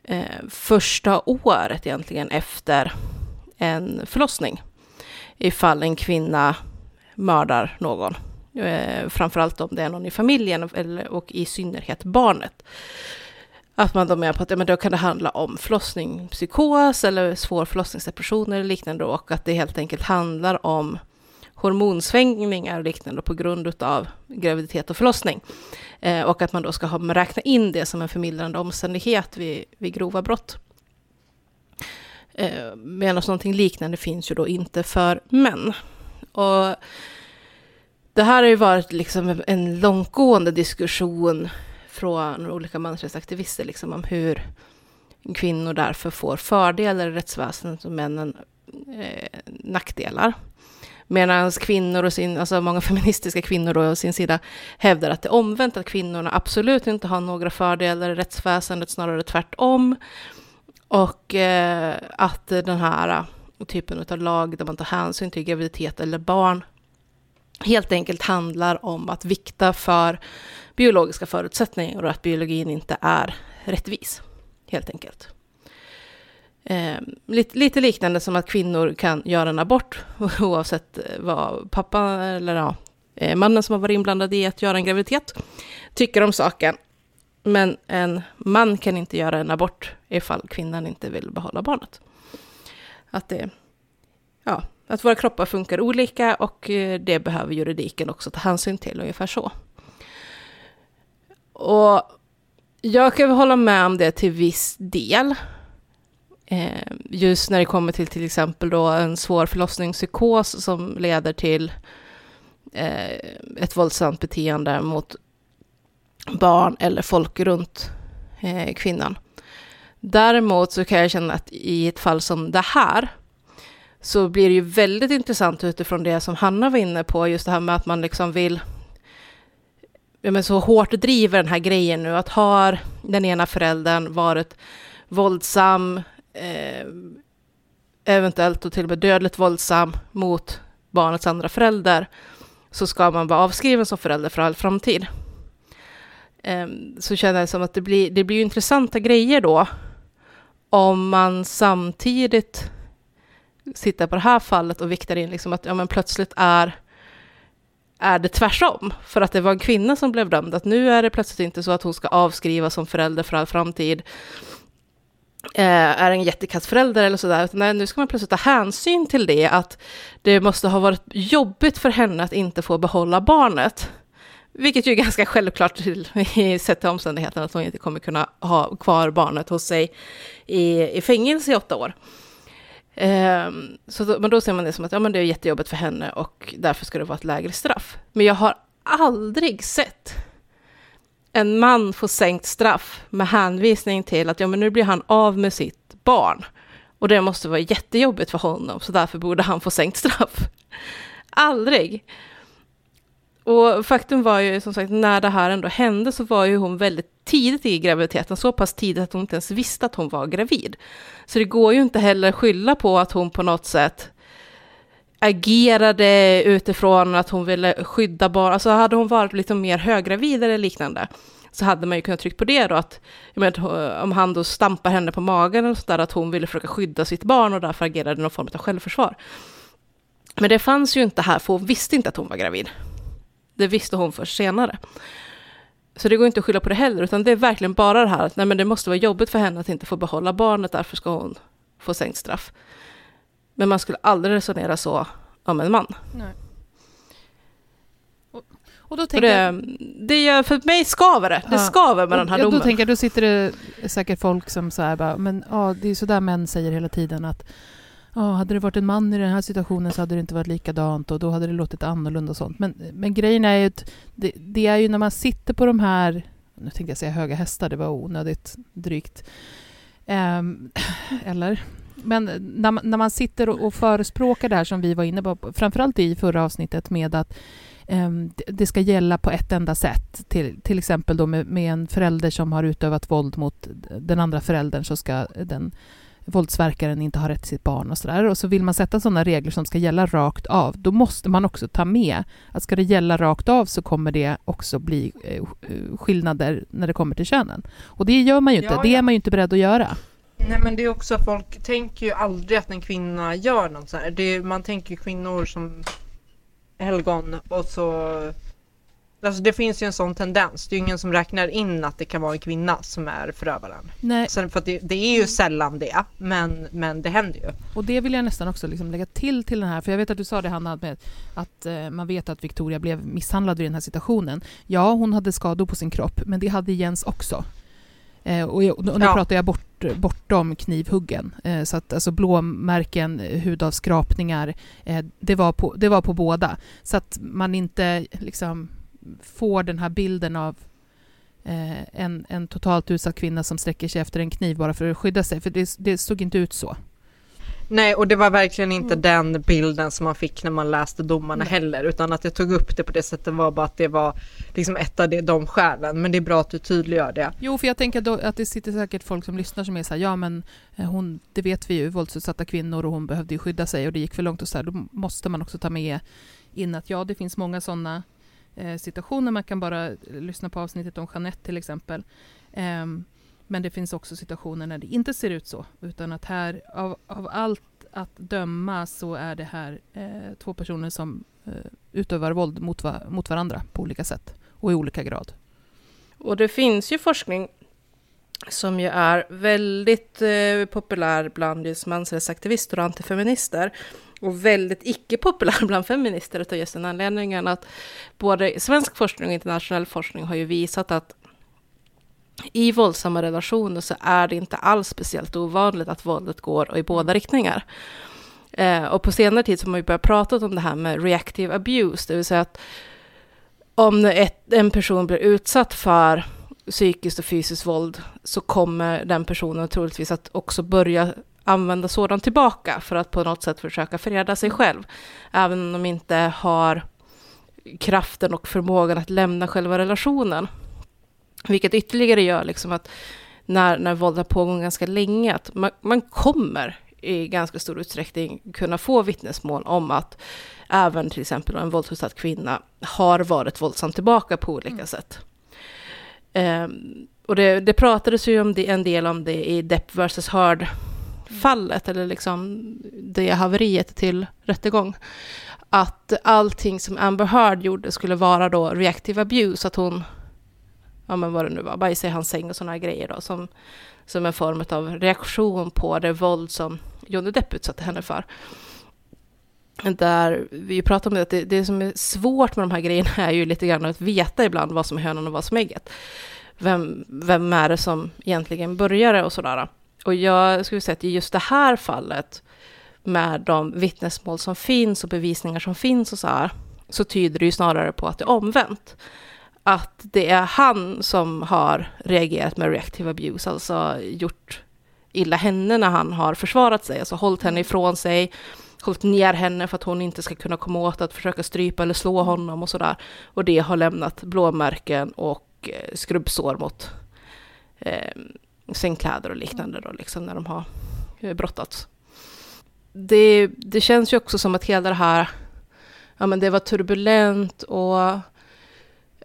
eh, första året egentligen efter en förlossning. Ifall en kvinna mördar någon. Eh, framförallt om det är någon i familjen eller, och i synnerhet barnet. Att man då menar på att ja, men då kan det handla om förlossningspsykos eller svår förlossningsdepression eller liknande och att det helt enkelt handlar om hormonsvängningar och liknande på grund av graviditet och förlossning. Eh, och att man då ska ha, räkna in det som en förmildrande omständighet vid, vid grova brott. Eh, Medan någonting liknande finns ju då inte för män. Och det här har ju varit liksom en långtgående diskussion från olika mansrättsaktivister liksom om hur kvinnor därför får fördelar i rättsväsendet och männen eh, nackdelar. Medan kvinnor och sin, alltså många feministiska kvinnor då å sin sida hävdar att det är omvänt, att kvinnorna absolut inte har några fördelar i rättsväsendet, snarare tvärtom. Och eh, att den här eh, typen av lag där man tar hänsyn till graviditet eller barn helt enkelt handlar om att vikta för biologiska förutsättningar och att biologin inte är rättvis, helt enkelt. Eh, lite, lite, liknande som att kvinnor kan göra en abort oavsett eh, vad pappa eller ja, eh, mannen som har varit inblandad i att göra en graviditet tycker om saken. Men en man kan inte göra en abort ifall kvinnan inte vill behålla barnet. Att, det, ja, att våra kroppar funkar olika och eh, det behöver juridiken också ta hänsyn till, ungefär så. Och jag kan hålla med om det till viss del. Eh, just när det kommer till till exempel då en svår förlossningspsykos som leder till eh, ett våldsamt beteende mot barn eller folk runt eh, kvinnan. Däremot så kan jag känna att i ett fall som det här så blir det ju väldigt intressant utifrån det som Hanna var inne på, just det här med att man liksom vill ja, men så hårt driver den här grejen nu, att har den ena föräldern varit våldsam, eh, eventuellt och till och med dödligt våldsam mot barnets andra förälder, så ska man vara avskriven som förälder för all framtid. Eh, så känner jag som att det blir, det blir intressanta grejer då, om man samtidigt sitter på det här fallet och viktar in liksom att ja, men plötsligt är är det tvärsom, för att det var en kvinna som blev dömd, att nu är det plötsligt inte så att hon ska avskrivas som förälder för all framtid, Eh, är en jättekass förälder eller sådär, utan nej, nu ska man plötsligt ta hänsyn till det, att det måste ha varit jobbigt för henne att inte få behålla barnet. Vilket ju är ganska självklart till, sett till omständigheten att hon inte kommer kunna ha kvar barnet hos sig i, i fängelse i åtta år. Um, så då, men då ser man det som att ja, men det är jättejobbigt för henne och därför ska det vara ett lägre straff. Men jag har aldrig sett en man får sänkt straff med hänvisning till att ja, men nu blir han av med sitt barn. Och det måste vara jättejobbigt för honom, så därför borde han få sänkt straff. Aldrig. Och faktum var ju som sagt, när det här ändå hände så var ju hon väldigt tidigt i graviditeten, så pass tidigt att hon inte ens visste att hon var gravid. Så det går ju inte heller skylla på att hon på något sätt agerade utifrån att hon ville skydda barn. Alltså hade hon varit lite mer höggravid eller liknande så hade man ju kunnat trycka på det då att menar, om han då stampar henne på magen och sådär att hon ville försöka skydda sitt barn och därför agerade någon form av självförsvar. Men det fanns ju inte här för hon visste inte att hon var gravid. Det visste hon först senare. Så det går inte att skylla på det heller, utan det är verkligen bara det här att nej, men det måste vara jobbigt för henne att inte få behålla barnet, därför ska hon få sänkt straff. Men man skulle aldrig resonera så om en man. Nej. Och då tänker det, det gör, för mig skaver det. Det ja. skaver med och, den här ja, domen. Då tänker jag, då sitter det säkert folk som så här bara, men ja, det är så där män säger hela tiden att ja, hade det varit en man i den här situationen så hade det inte varit likadant och då hade det låtit annorlunda och sånt. Men, men grejen är ju att det, det är ju när man sitter på de här, nu tänkte jag säga höga hästar, det var onödigt drygt. Ehm, eller? Men när man, när man sitter och, och förespråkar det här som vi var inne på, framförallt i förra avsnittet med att um, det ska gälla på ett enda sätt. Till, till exempel då med, med, en förälder som har utövat våld mot den andra föräldern så ska den våldsverkaren inte ha rätt till sitt barn och sådär. Och så vill man sätta sådana regler som ska gälla rakt av, då måste man också ta med att ska det gälla rakt av så kommer det också bli eh, skillnader när det kommer till könen. Och det gör man ju inte, ja, ja. det är man ju inte beredd att göra. Nej men det är också, folk tänker ju aldrig att en kvinna gör något så här. Det, man tänker kvinnor som helgon och så Alltså det finns ju en sån tendens. Det är ju ingen som räknar in att det kan vara en kvinna som är förövaren. Nej. Sen för det, det, är ju sällan det, men, men det händer ju. Och det vill jag nästan också liksom lägga till till den här, för jag vet att du sa det Hanna, med att eh, man vet att Victoria blev misshandlad i den här situationen. Ja, hon hade skador på sin kropp, men det hade Jens också. Eh, och, och, nu ja. pratar jag bort, bortom knivhuggen. Eh, så att alltså blåmärken, hudavskrapningar, eh, det, var på, det var på båda. Så att man inte liksom får den här bilden av en, en totalt utsatt kvinna som sträcker sig efter en kniv bara för att skydda sig, för det, det såg inte ut så. Nej, och det var verkligen inte mm. den bilden som man fick när man läste domarna Nej. heller, utan att jag tog upp det på det sättet var bara att det var liksom ett av de, skälen. Men det är bra att du tydliggör det. Jo, för jag tänker då, att det sitter säkert folk som lyssnar som är så här, ja men eh, hon, det vet vi ju, våldsutsatta kvinnor och hon behövde ju skydda sig och det gick för långt och så här, då måste man också ta med in att ja, det finns många sådana eh, situationer. Man kan bara lyssna på avsnittet om Jeanette till exempel. Eh, men det finns också situationer när det inte ser ut så, utan att här, av, av allt att döma så är det här eh, två personer som eh, utövar våld mot, va mot varandra på olika sätt och i olika grad. Och det finns ju forskning som ju är väldigt eh, populär bland just mansrättsaktivister och antifeminister och väldigt icke-populär bland feminister utav just den anledningen att både svensk forskning och internationell forskning har ju visat att i våldsamma relationer så är det inte alls speciellt ovanligt att våldet går i båda riktningar. Eh, och på senare tid så har man ju börjat prata om det här med reactive abuse, det vill säga att om ett, en person blir utsatt för psykiskt och fysiskt våld så kommer den personen troligtvis att också börja använda sådant tillbaka för att på något sätt försöka freda sig själv. Även om de inte har kraften och förmågan att lämna själva relationen. Vilket ytterligare gör liksom att när, när våld har pågått ganska länge, att man, man kommer i ganska stor utsträckning kunna få vittnesmål om att även till exempel en våldsutsatt kvinna har varit våldsam tillbaka på olika mm. sätt. Um, och det, det pratades ju om det, en del om det i Depp vs. Heard fallet, eller liksom det haveriet till rättegång, att allting som Amber Heard gjorde skulle vara då reactive abuse, att hon, ja men vad det nu var, bajsa i hans säng och sådana grejer då, som, som en form av reaktion på det våld som Johnny Depp utsatte henne för. Där vi pratar om det, att det, det som är svårt med de här grejerna är ju lite grann att veta ibland vad som är hönan och vad som är ägget. Vem, vem är det som egentligen började och sådär. Och jag skulle säga att i just det här fallet med de vittnesmål som finns och bevisningar som finns och så här, så tyder det ju snarare på att det är omvänt. Att det är han som har reagerat med reactive abuse, alltså gjort illa henne när han har försvarat sig, alltså hållit henne ifrån sig, hållit ner henne för att hon inte ska kunna komma åt att försöka strypa eller slå honom och sådär. Och det har lämnat blåmärken och eh, skrubbsår mot eh, sängkläder och liknande då, liksom när de har eh, brottats. Det, det känns ju också som att hela det här, ja men det var turbulent och,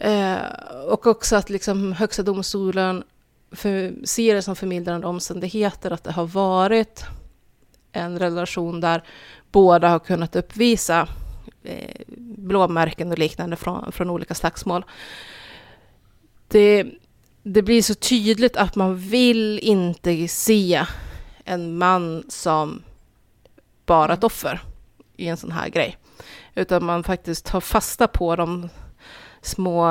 eh, och också att liksom högsta domstolen för, ser det som förmildrande omständigheter att det har varit en relation där båda har kunnat uppvisa eh, blåmärken och liknande från, från olika slagsmål. Det, det blir så tydligt att man vill inte se en man som bara ett offer i en sån här grej. Utan man faktiskt tar fasta på de små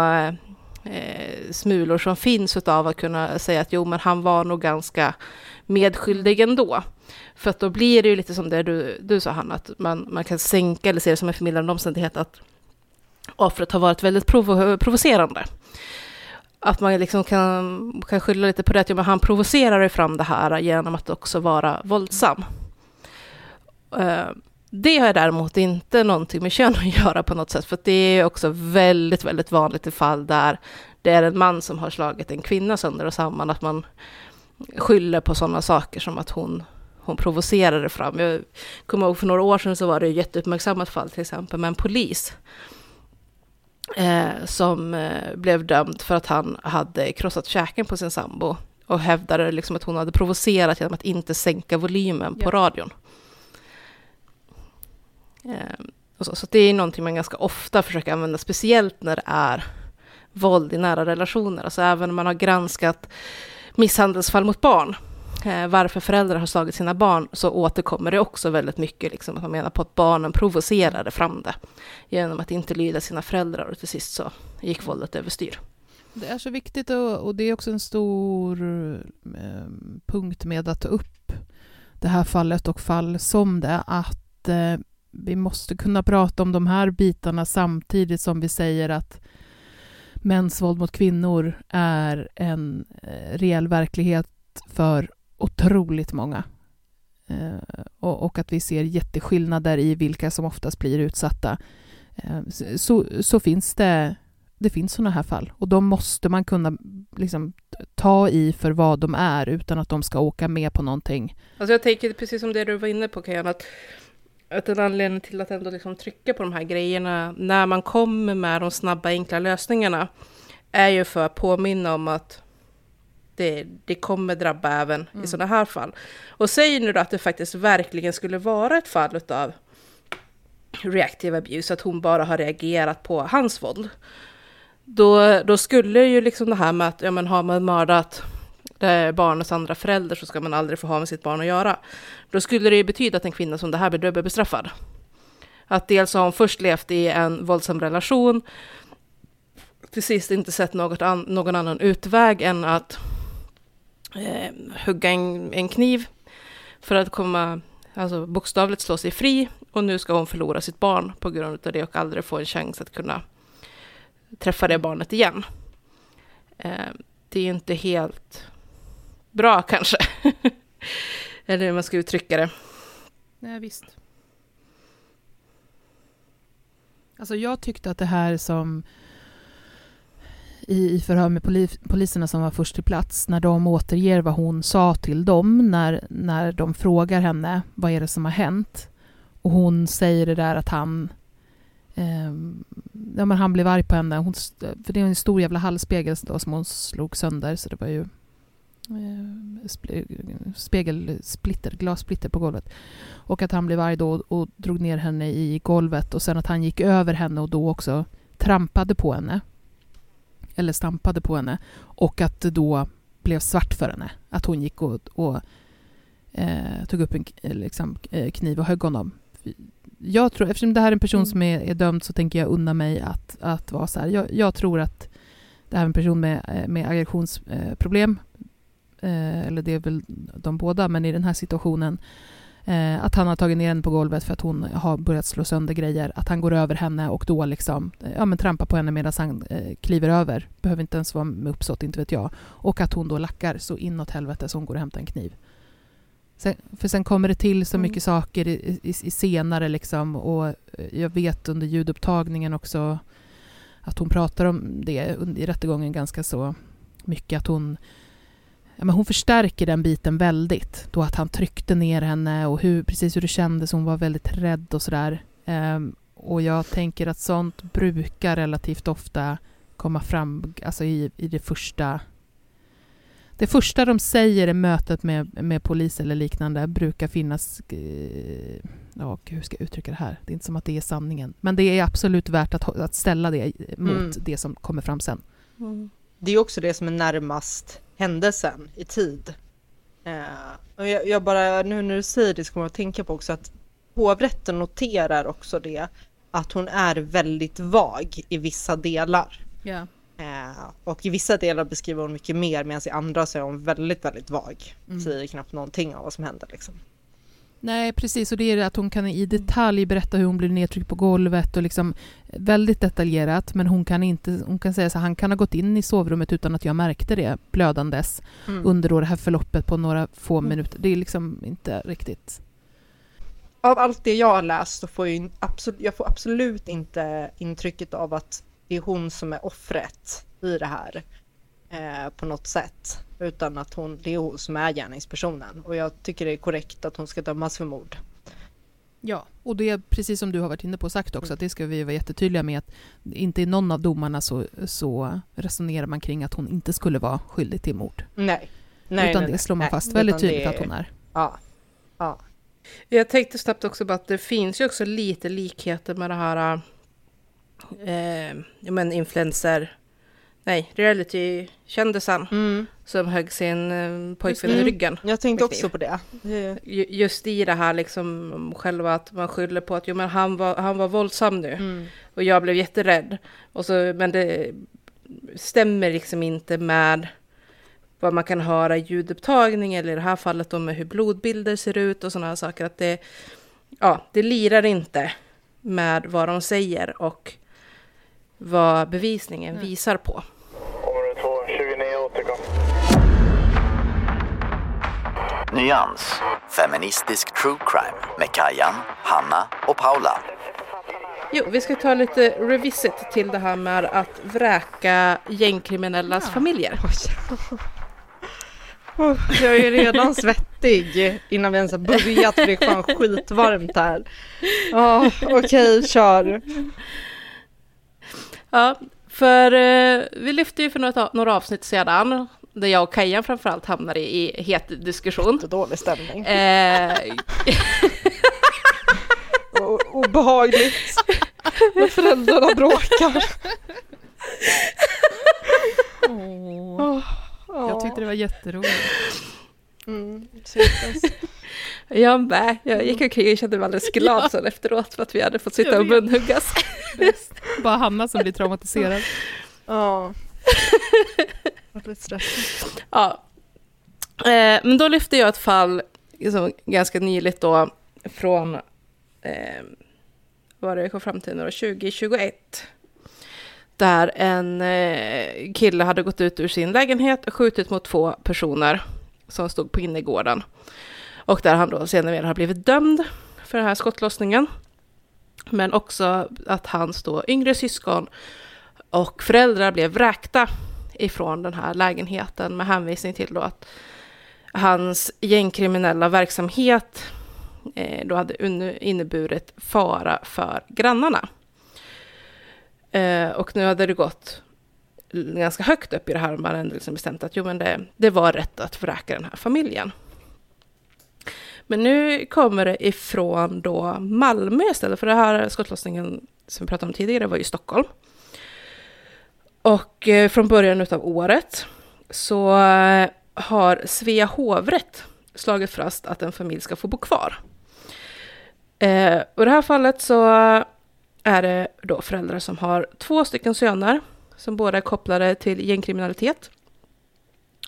eh, smulor som finns av att kunna säga att jo, men han var nog ganska medskyldig ändå. För att då blir det ju lite som det du, du sa Hanna, att man, man kan sänka eller se det som en förmildrande omständighet att offret har varit väldigt provo provocerande att man liksom kan, kan skylla lite på det, att ja, men han provocerar fram det här genom att också vara våldsam. Eh, det har däremot inte någonting med kön att göra på något sätt, för det är också väldigt, väldigt vanligt i fall där det är en man som har slagit en kvinna sönder och samman, att man skyller på sådana saker som att hon, hon provocerade fram. Jag kommer ihåg för några år sedan så var det ett jätteuppmärksammat fall till exempel med en polis eh, som eh, blev dömd för att han hade krossat käken på sin sambo och hävdade liksom att hon hade provocerat genom att inte sänka volymen på ja. radion. Eh, så, så det är någonting man ganska ofta försöker använda, speciellt när det är våld i nära relationer. Alltså även om man har granskat misshandelsfall mot barn, eh, varför föräldrar har slagit sina barn, så återkommer det också väldigt mycket, liksom, att man menar på att barnen provocerade fram det genom att inte lyda sina föräldrar och till sist så gick våldet överstyr. Det är så viktigt och, och det är också en stor eh, punkt med att ta upp det här fallet och fall som det, att eh, vi måste kunna prata om de här bitarna samtidigt som vi säger att mäns våld mot kvinnor är en eh, reell verklighet för otroligt många. Eh, och, att vi ser jätteskillnader i vilka som oftast blir utsatta. Eh, så, så, finns det, det finns sådana här fall och de måste man kunna liksom, ta i för vad de är utan att de ska åka med på någonting. Alltså jag tänker precis som det du var inne på Kajan, att att en anledning till att ändå liksom trycka på de här grejerna när man kommer med de snabba enkla lösningarna är ju för att påminna om att det, det kommer drabba även mm. i sådana här fall. Och säg nu då att det faktiskt verkligen skulle vara ett fall av reactive abuse, att hon bara har reagerat på hans våld. Då, då skulle ju liksom det här med att ja, men har man mördat Eh, barnets andra förälder så ska man aldrig få ha med sitt barn att göra. Då skulle det ju betyda att en kvinna som det här blir dubbelbestraffad. Att dels har hon först levt i en våldsam relation, till sist inte sett något an någon annan utväg än att eh, hugga en, en kniv för att komma, alltså bokstavligt slå sig fri och nu ska hon förlora sitt barn på grund av det och aldrig få en chans att kunna träffa det barnet igen. Eh, det är inte helt bra kanske. Eller hur man ska uttrycka det. Nej, visst. Alltså jag tyckte att det här som i, i förhör med poli, poliserna som var först till plats, när de återger vad hon sa till dem, när, när de frågar henne vad är det som har hänt, och hon säger det där att han eh, ja, men han blev arg på henne, hon, för det är en stor jävla hallspegel då, som hon slog sönder, så det var ju spegelsplitter, glassplitter på golvet. Och att han blev arg då och drog ner henne i golvet och sen att han gick över henne och då också trampade på henne. Eller stampade på henne. Och att det då blev svart för henne. Att hon gick och, och eh, tog upp en liksom, eh, kniv och högg honom. Jag tror, eftersom det här är en person mm. som är, är dömd så tänker jag unna mig att, att vara så här. Jag, jag tror att det här är en person med, eh, med aggressionsproblem eh, eller det är väl de båda, men i den här situationen, eh, att han har tagit ner henne på golvet för att hon har börjat slå sönder grejer, att han går över henne och då liksom, eh, ja men trampar på henne medan han eh, kliver över, behöver inte ens vara med uppsåt, inte vet jag, och att hon då lackar så inåt helvete så hon går och hämtar en kniv. Sen, för sen kommer det till så mm. mycket mm. saker i, i, i, senare liksom och eh, jag vet under ljudupptagningen också att hon pratar om det i rättegången ganska så mycket, att hon ja, men hon förstärker den biten väldigt. Då att han tryckte ner henne och hur, precis hur det kändes. Hon var väldigt rädd och sådär. Um, och jag tänker att sånt brukar relativt ofta komma fram alltså i, i det första det första de säger i mötet med, med polis eller liknande brukar finnas... Eh, ja, hur ska jag uttrycka det här? Det är inte som att det är sanningen. Men det är absolut värt att, att ställa det mot mm. det som kommer fram sen. Mm. Det är också det som är närmast händelsen i tid. Eh, och jag, jag, bara, nu när du säger det så kommer jag att tänka på också att hovrätten noterar också det att hon är väldigt vag i vissa delar. Yeah. Eh, och i vissa delar beskriver hon mycket mer medan i andra så är hon väldigt, väldigt vag. Mm. Säger knappt någonting om vad som händer liksom. Nej, precis. Och det är det att hon kan i detalj berätta hur hon blir nedtryckt på golvet och liksom väldigt detaljerat. Men hon kan inte, hon kan säga så han kan ha gått in i sovrummet utan att jag märkte det blödandes Mm. under då det här förloppet på några få Mm. minuter. Det är liksom inte riktigt... Av allt det jag har läst så får jag, absolut, jag får absolut inte intrycket av att det är hon som är offret i det här eh, på något sätt. Utan att hon, det är hon som är gärningspersonen. Och jag tycker det är korrekt att hon ska dömas för mord. Ja, och det är precis som du har varit inne på och sagt också, att det ska vi vara jättetydliga med att inte i någon av domarna så, så resonerar man kring att hon inte skulle vara skyldig till mord. Nej. nej Utan nej, det slår man nej. fast väldigt tydligt det- att hon är. Ja. Ja. Jag tänkte snabbt också på att det finns ju också lite likheter med det här eh, men influencer, nej, reality-kändisen som högg sin eh, pojkvän i Mm. ryggen. Jag tänkte också på det. det. Ju- Just i det här liksom själva att man skyller på att jo, men han, var, han var våldsam nu Mm. och jag blev jätterädd. Och så, men det stämmer liksom inte med vad man kan höra i ljudupptagning eller i det här fallet med hur blodbilder ser ut och sådana här saker. Att det, ja, det lirar inte med vad de säger och vad bevisningen visar på. Område 2, 29 återkom. Nyans. Feministisk true crime med Kajan, Hanna och Paula. Jo, vi ska ta lite revisit till det här med att vräka gängkriminellas familjer. Oh, jag är redan svettig innan vi ens har börjat för det är skitvarmt här. Ja, okej, kör. Ja, för eh, vi lyfte ju för några, några avsnitt sedan, där jag och Kajan framförallt hamnade i, i het diskussion. Dålig stämning. Eh, O- obehagligt. När föräldrarna bråkar. Åh, Jag tyckte det var jätteroligt. Mm. Jag med, jag gick omkring och kände mig alldeles glad sen efteråt för att vi hade fått sitta och munhuggas. Bara Hanna som blir traumatiserad. Ja. Vart lite stressigt. Ja. Eh, men då lyfte jag ett fall liksom, ganska nyligt då från, eh, vad var det kom fram till nu då, 2021. Där en eh, kille hade gått ut ur sin lägenhet och skjutit mot två personer som stod på innergården. Och där han då senare har blivit dömd för den här skottlossningen. Men också att hans då yngre syskon och föräldrar blev vräkta ifrån den här lägenheten med hänvisning till då att hans gängkriminella verksamhet eh, då hade inneburit fara för grannarna. Eh, och nu hade det gått ganska högt upp i det här man hade ändå liksom bestämt att jo, men det, det var rätt att vräka den här familjen. Men nu kommer det ifrån då Malmö istället, för det här skottlossningen som vi pratade om tidigare var ju i Stockholm. Och eh, från början av året så eh, har Svea hovrätt slagit fast att en familj ska få bo kvar. Eh, och i det här fallet så är det då föräldrar som har två stycken söner som båda är kopplade till gängkriminalitet.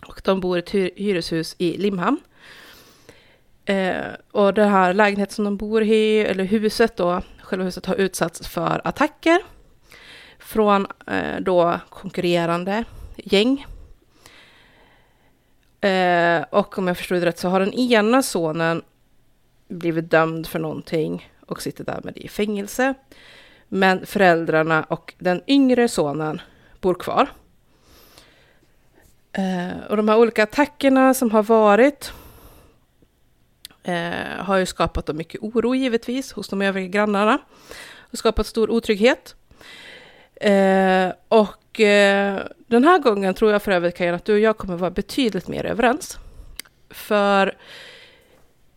Och de bor i ett hyreshus i Limhamn. Eh, och det här lägenheten som de bor i, eller huset då, själva huset har utsatts för attacker från eh, då konkurrerande gäng. Eh, och om jag förstod det rätt så har den ena sonen blivit dömd för någonting och sitter därmed i fängelse. Men föräldrarna och den yngre sonen bor kvar. Eh, och de här olika attackerna som har varit eh, har ju skapat då mycket oro givetvis hos de övriga grannarna. Och skapat stor otrygghet. Eh, och eh, den här gången tror jag för övrigt Kajan att du och jag kommer vara betydligt mer överens. För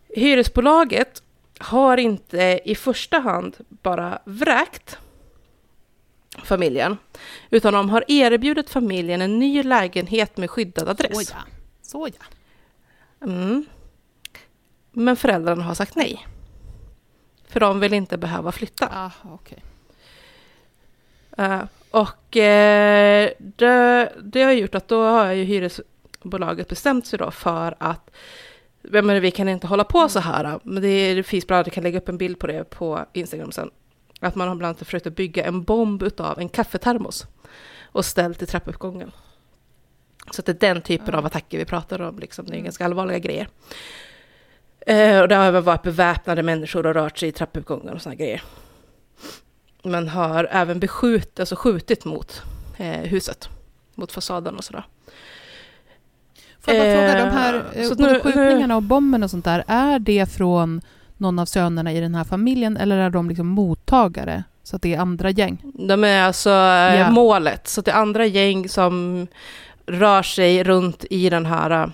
hyresbolaget har inte i första hand bara vräkt familjen, utan de har erbjudit familjen en ny lägenhet med skyddad adress. Så ja. Så ja. Mm. Men föräldrarna har sagt nej. För de vill inte behöva flytta. Ah, okej. Eh, och eh, det, det har gjort att då har ju hyresbolaget bestämt sig då för att men vi kan inte hålla på så här. Men det, det finns bland annat, jag kan lägga upp en bild på det på Instagram sen. Att man har bland annat försökt att bygga en bomb av en kaffetermos och ställt i trappuppgången. Så det är den typen av attacker vi pratar om, liksom. det är ganska allvarliga grejer. Eh, och det har även varit beväpnade människor och rört sig i trappuppgången och sådana grejer. Man har även beskjut, alltså skjutit mot eh, huset, mot fasaden och sådär. Får jag bara fråga, de Eh, här eh, skjutningarna och bomben och sånt där, är det från någon av sönerna i den här familjen eller är de liksom mottagare? Så att det är andra gäng? De är alltså Ja. målet, så det är andra gäng som rör sig runt i den här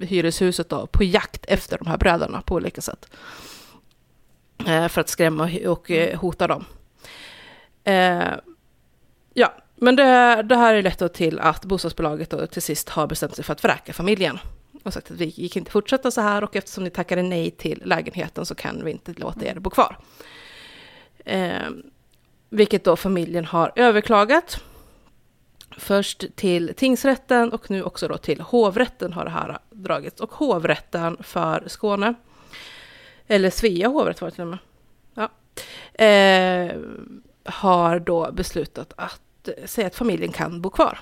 hyreshuset då, på jakt efter de här bröderna på olika sätt. Eh, för att skrämma och eh, hota dem. Eh, ja, men det, det här är lett då till att bostadsbolaget då till sist har bestämt sig för att vräka familjen. Och sagt att vi gick inte fortsätta så här och eftersom ni tackade nej till lägenheten så kan vi inte låta er bo kvar. Eh, vilket då familjen har överklagat. Först till tingsrätten och nu också då till hovrätten har det här dragits. Och hovrätten för Skåne, eller Svea hovrätt var det till och med, ja, eh, har då beslutat att säga att familjen kan bo kvar.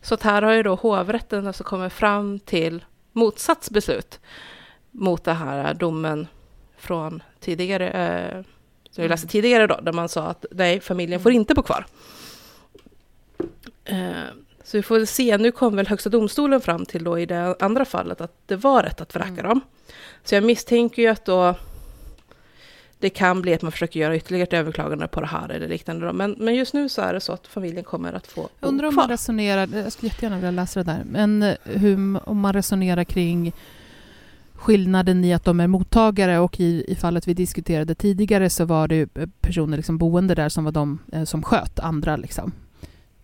Så att här har ju då hovrätten alltså kommit fram till motsatsbeslut mot den här domen från tidigare, eh, som vi läste tidigare då, där man sa att nej, familjen får inte bo kvar. Eh, så vi får se, nu kom väl Högsta domstolen fram till då i det andra fallet att det var rätt att vräka dem. Så jag misstänker ju att då det kan bli att man försöker göra ytterligare ett överklagande på det här eller liknande. Men, men just nu så är det så att familjen kommer att få Jag undrar om man resonerar, jag skulle jättegärna vilja läsa det där, men eh, hur, om man resonerar kring skillnaden i att de är mottagare och i, i fallet vi diskuterade tidigare så var det ju eh, personer liksom boende där som var de som sköt andra. Liksom.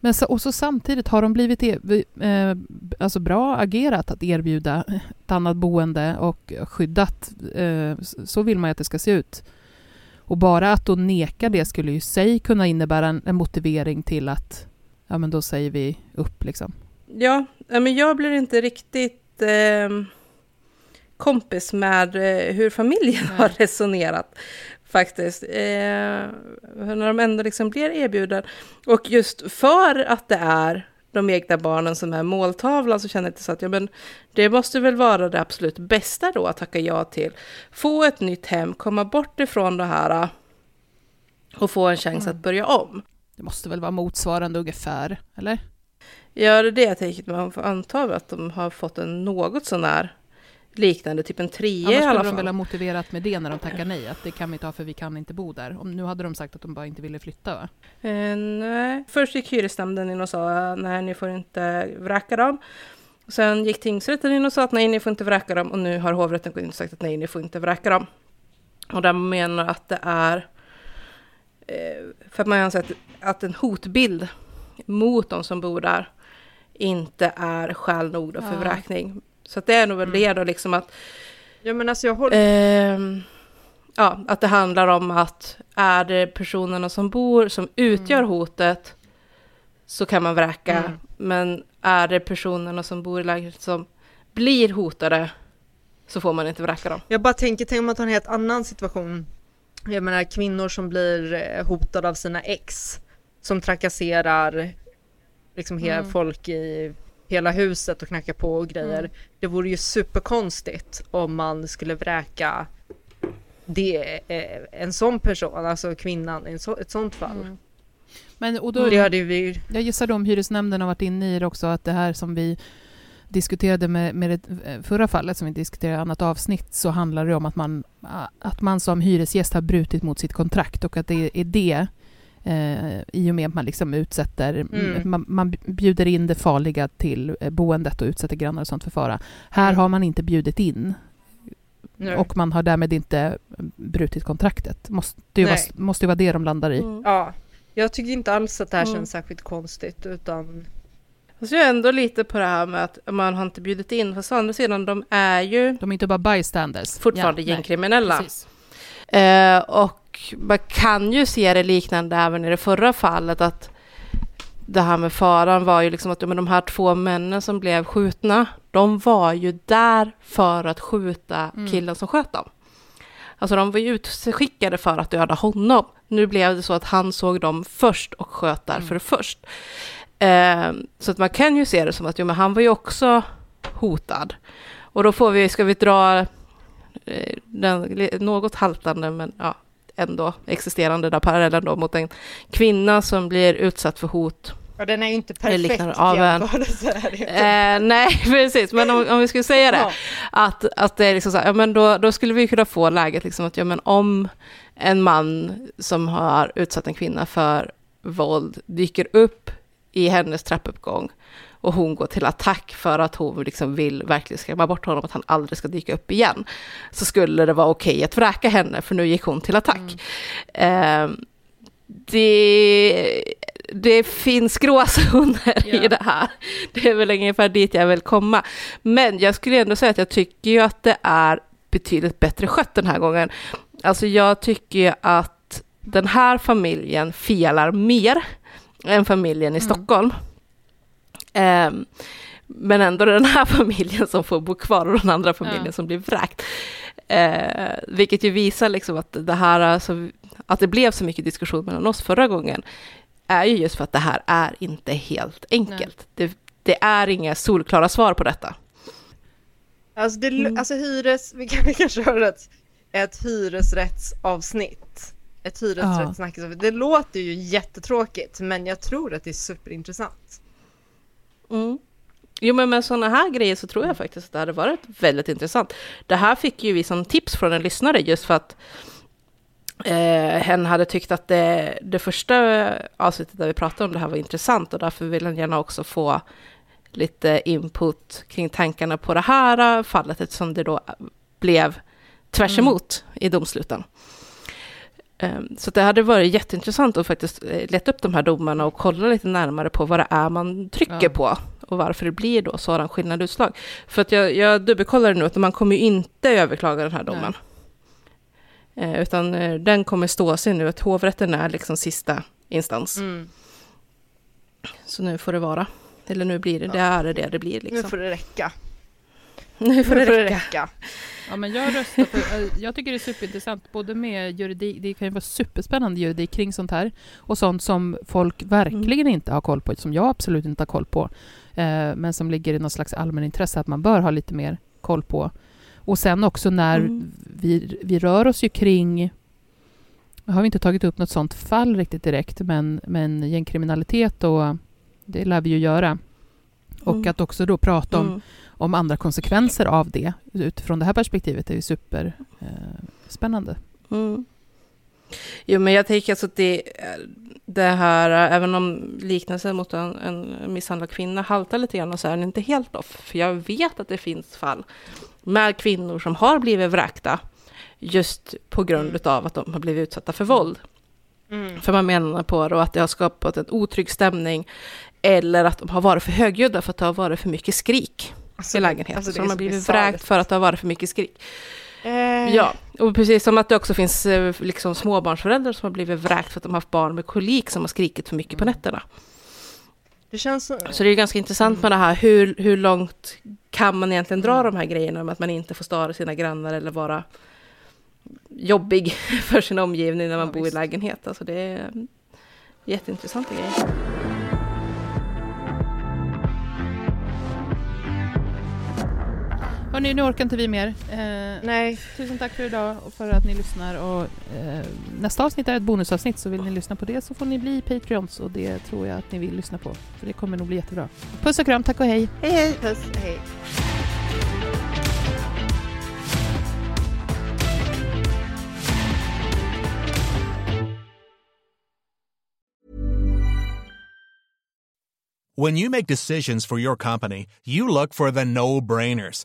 Men så, och så samtidigt har de blivit e- eh, alltså bra agerat att erbjuda ett annat boende och skyddat. Eh, så vill man ju att det ska se ut. Och bara att då neka det skulle ju i sig kunna innebära en, en motivering till att ja men då säger vi upp liksom. Ja, men jag blir inte riktigt eh, kompis med eh, hur familjen har resonerat faktiskt. Eh, när de ändå liksom blir erbjuden. Och just för att det är de egna barnen som är måltavlan så känner jag inte så att ja, men det måste väl vara det absolut bästa då att tacka ja till. Få ett nytt hem, komma bort ifrån det här eh, och få en chans att börja om. Det måste väl vara motsvarande ungefär, eller? Ja, det är det jag tänker. Man får anta att de har fått en något sån här liknande, typ en trea Annars i alla skulle de fall. väl ha motiverat med det när de tackar nej, att det kan vi inte ha för vi kan inte bo där. Om, nu hade de sagt att de bara inte ville flytta va? Eh, nej. Först gick hyresnämnden in och sa nej, ni får inte vräka dem. Sen gick tingsrätten in och sa att nej, ni får inte vräka dem. Och nu har hovrätten gått in och sagt att nej, ni får inte vräka dem. Och där menar att det är eh, för att man anser att, att en hotbild mot de som bor där inte är skäl nog för Ja. vräkning. Så det är nog väl det då liksom att Ja men alltså jag håller... Ehm, ja, att det handlar om att är det personerna som bor som utgör hotet så kan man vräka. Mm. Men är det personerna som bor i lägenheten som blir hotade så får man inte vräka dem. Jag bara tänker, tänk om man tar en helt annan situation. Jag menar kvinnor som blir eh, hotade av sina ex. Som trakasserar liksom Mm. folk i hela huset och knackar på och grejer. Mm. Det vore ju superkonstigt om man skulle vräka det, eh, en sån person, alltså kvinnan i så, ett sånt fall. Men, och då, Det hade vi... Jag gissar om hyresnämnden har varit inne i det också, att det här som vi diskuterade med, med det eh, förra fallet, som vi diskuterade i ett annat avsnitt, så handlar det om att man, att man som hyresgäst har brutit mot sitt kontrakt och att det är det eh, i och med att man liksom utsätter, Mm. man, man bjuder in det farliga till eh, boendet och utsätter grannar och sånt för fara. Här Mm. har man inte bjudit in Nej. och man har därmed inte brutit kontraktet. Måste ju, vara, måste ju vara det de landar i. Ja, jag tycker inte alls att det här Mm. känns särskilt konstigt utan Fast jag är ändå lite på det här med att man har inte bjudit in. Fast å andra sidan, de är ju De är inte bara bystanders. fortfarande Ja, gängkriminella. Eh, och man kan ju se det liknande även i det förra fallet att det här med faran var ju liksom att men de här två männen som blev skjutna, de var ju där för att skjuta Mm. killen som sköt dem. Alltså de var ju utskickade för att döda honom. Nu blev det så att han såg dem först och sköt därför först. Eh, så att man kan ju se det som att jo, men han var ju också hotad. Och då får vi, ska vi dra eh, den något haltande men ja, ändå existerande där parallellen då mot en kvinna som blir utsatt för hot Ja, den är ju inte perfekt av en-. Eh, nej, precis. Men om, om vi skulle säga det, Ja. att, att det är liksom så här, ja, men då, då skulle vi kunna få läget liksom att ja, men om en man som har utsatt en kvinna för våld dyker upp i hennes trappuppgång och hon går till attack för att hon liksom vill verkligen skrämma bort honom, att han aldrig ska dyka upp igen, så skulle det vara okej att vräka henne, för nu gick hon till attack. Eh, det, det finns gråzoner i det här. Det är väl ungefär dit jag vill komma. Men jag skulle ändå säga att jag tycker ju att det är betydligt bättre skött den här gången. Alltså jag tycker ju att den här familjen felar mer än familjen i Stockholm. Ehm, men ändå den här familjen som får bo kvar och den andra familjen Ja. som blir vräkt. Eh, vilket ju visar liksom att det här, alltså, att det blev så mycket diskussion mellan oss förra gången, är ju just för att det här är inte helt enkelt. Det, det är inga solklara svar på detta. Alltså, det, Mm. alltså hyres, vi kan, vi kan köra ett, ett hyresrättsavsnitt. Ett hyresrättssnack. Det låter ju jättetråkigt, men jag tror att det är superintressant. Mm. Jo, men med sådana här grejer så tror jag faktiskt att det hade varit väldigt intressant. Det här fick ju vi som tips från en lyssnare just för att eh, hen hade tyckt att det, det första avsnittet där vi pratade om det här var intressant och därför vill han gärna också få lite input kring tankarna på det här fallet eftersom det då blev tvärs emot i domsluten. Ehm, Så det hade varit jätteintressant att faktiskt eh, leta upp de här domarna och kolla lite närmare på vad det är man trycker Ja. på och varför det blir då sådan skillnad utslag. För att jag, jag dubbelkollar nu att man kommer ju inte överklaga den här domen. Eh, utan den kommer stå sig nu, att hovrätten är liksom sista instans. Mm. Så nu får det vara. Eller nu blir det, det är det det blir liksom. Nu får det räcka. Nu får det Nu räcka. Ja, men jag röstar för, eh, jag tycker det är superintressant, både med juridik, det kan ju vara superspännande juridik kring sånt här, och sånt som folk verkligen inte har koll på, som jag absolut inte har koll på, eh, men som ligger i någon slags allmänintresse att man bör ha lite mer koll på. Och sen också när Mm. vi, vi rör oss ju kring, har vi inte tagit upp något sånt fall riktigt direkt, men, men gängkriminalitet och det lär vi ju göra. Och Mm. att också då prata om Mm. om andra konsekvenser av det utifrån det här perspektivet är ju superspännande. Eh. Mm. Jo, men jag tänker alltså att det, det här, även om liknelsen mot en, en misshandlad kvinna haltar lite grann, så är den inte helt off. För jag vet att det finns fall med kvinnor som har blivit vräkta just på grund av att de har blivit utsatta för våld. Mm. För man menar på då att det har skapat en otrygg stämning eller att de har varit för högljudda för att det har varit för mycket skrik Alltså, i lägenheten. alltså, så de har blivit vräkt för att det har varit för mycket skrik. Eh, Ja, och precis som att det också finns eh, liksom småbarnsföräldrar som har blivit vräkt för att de har haft barn med kolik som har skrikit för mycket på nätterna. Det känns så... Det är ganska intressant med det här, hur, hur långt kan man egentligen dra de här grejerna om att man inte får störa sina grannar eller vara jobbig för sin omgivning när man Ja, bor visst. i lägenhet. Alltså det är mm, jätteintressanta grejer. Hörrni, nu orkar inte vi mer. Eh, Nej. tusen tack för idag och för att ni lyssnar. Och, eh, nästa avsnitt är ett bonusavsnitt, så vill ni lyssna på det så får ni bli Patreons och det tror jag att ni vill lyssna på. För det kommer nog bli jättebra. Puss och kram, tack och hej! Hej hej! Puss, hej. When you make decisions for your company, you look for the no-brainers.